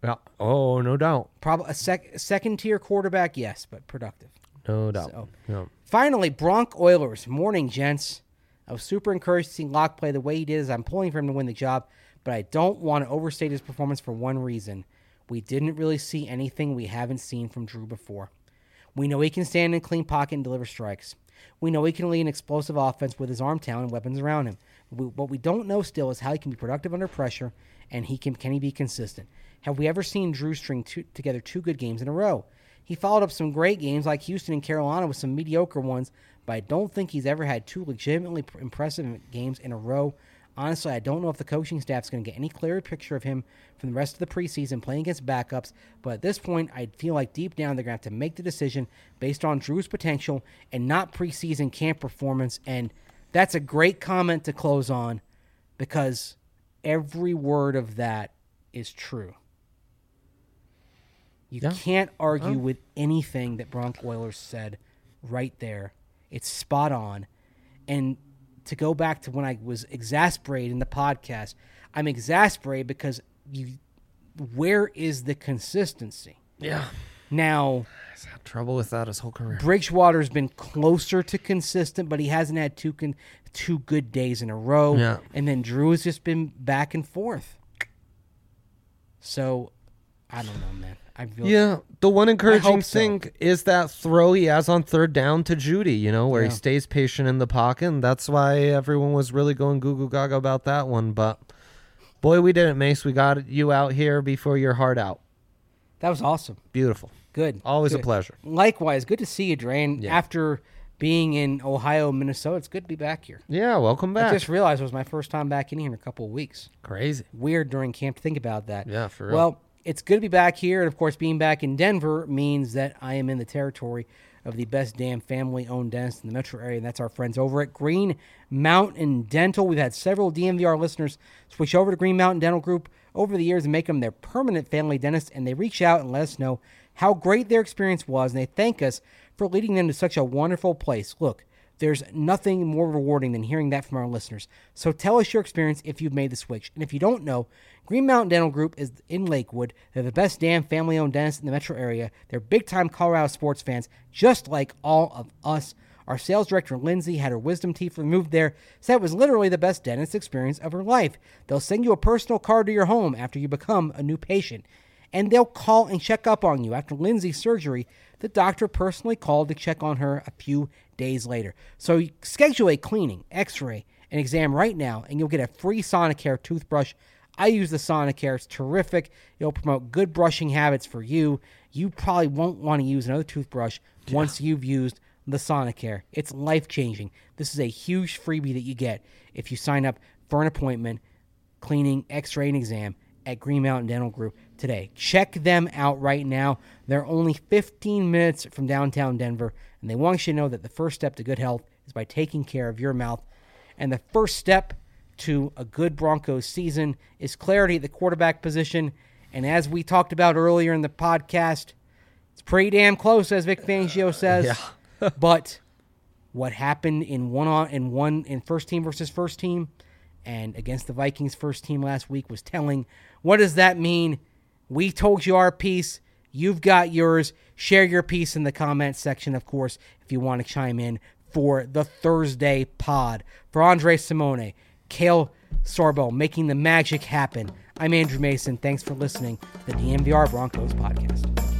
Yeah. Oh, no doubt. Probably a sec- second tier quarterback, yes, but productive. No doubt. So- Yeah. Finally, Bronc Oilers. Morning, gents. I was super encouraged to see Lock play the way he did as I'm pulling for him to win the job, but I don't want to overstate his performance for one reason. We didn't really see anything we haven't seen from Drew before. We know he can stand in a clean pocket and deliver strikes. We know he can lead an explosive offense with his arm talent and weapons around him. We, what we don't know still is how he can be productive under pressure and he can can he be consistent. Have we ever seen Drew string two, together two good games in a row? He followed up some great games like Houston and Carolina with some mediocre ones, but I don't think he's ever had two legitimately impressive games in a row. Honestly, I don't know if the coaching staff is going to get any clearer picture of him from the rest of the preseason playing against backups, but at this point, I feel like deep down they're going to have to make the decision based on Drew's potential and not preseason camp performance. And that's a great comment to close on because every word of that is true. You Yeah. can't argue with anything that Bronc Oilers said right there. It's spot on. And to go back to when I was exasperated in the podcast, I'm exasperated because you where is the consistency? Yeah. Now, He's had trouble with that his whole career. Bridgewater's been closer to consistent, but he hasn't had two con- two good days in a row. Yeah. And then Drew has just been back and forth. So, I don't know, man. I Yeah, the one encouraging so. thing is that throw he has on third down to Jeudy, you know, where Yeah. he stays patient in the pocket. And that's why everyone was really going goo goo gaga about that one. But boy, we did it, Mace. We got you out here before your heart out. that was awesome. Beautiful. Good. Always a pleasure. Likewise, good to see you, Dre. And Yeah. after being in Ohio, Minnesota, it's good to be back here. Yeah, welcome back. I just realized it was my first time back in here in a couple of weeks. Crazy. Weird during camp to think about that. Yeah, for real. Well, it's good to be back here. And of course, being back in Denver means that I am in the territory of the best damn family owned dentist in the metro area. And that's our friends over at Green Mountain Dental. We've had several DNVR listeners switch over to Green Mountain Dental Group over the years and make them their permanent family dentist. And they reach out and let us know how great their experience was. And they thank us for leading them to such a wonderful place. Look, there's nothing more rewarding than hearing that from our listeners. So tell us your experience if you've made the switch. And if you don't know, Green Mountain Dental Group is in Lakewood. They're the best damn family owned dentist in the metro area. They're big time Colorado sports fans, just like all of us. Our sales director, Lindsay, had her wisdom teeth removed there, said it was literally the best dentist experience of her life. They'll send you a personal card to your home after you become a new patient and they'll call and check up on you. After Lindsay's surgery, the doctor personally called to check on her a few days later. So schedule a cleaning, x-ray, and exam right now, and you'll get a free Sonicare toothbrush. I use the Sonicare. It's terrific. It'll promote good brushing habits for you. You probably won't want to use another toothbrush once you've used the Sonicare. It's life-changing. This is a huge freebie that you get if you sign up for an appointment cleaning, x ray, and exam at Green Mountain Dental Group today. Check them out right now. They're only 15 minutes from downtown Denver, and they want you to know that the first step to good health is by taking care of your mouth. And the first step to a good Broncos season is clarity at the quarterback position. And as we talked about earlier in the podcast, it's pretty damn close, as Vic Fangio says. but what happened in one on in one in first team versus first team and against the Vikings first team last week was telling. What does that mean? We told you our piece. You've got yours. Share your piece in the comments section, of course, if you want to chime in for the Thursday pod. For Andre Simone, Kale Sorbo, making the magic happen. I'm Andrew Mason. Thanks for listening to the DNVR Broncos podcast.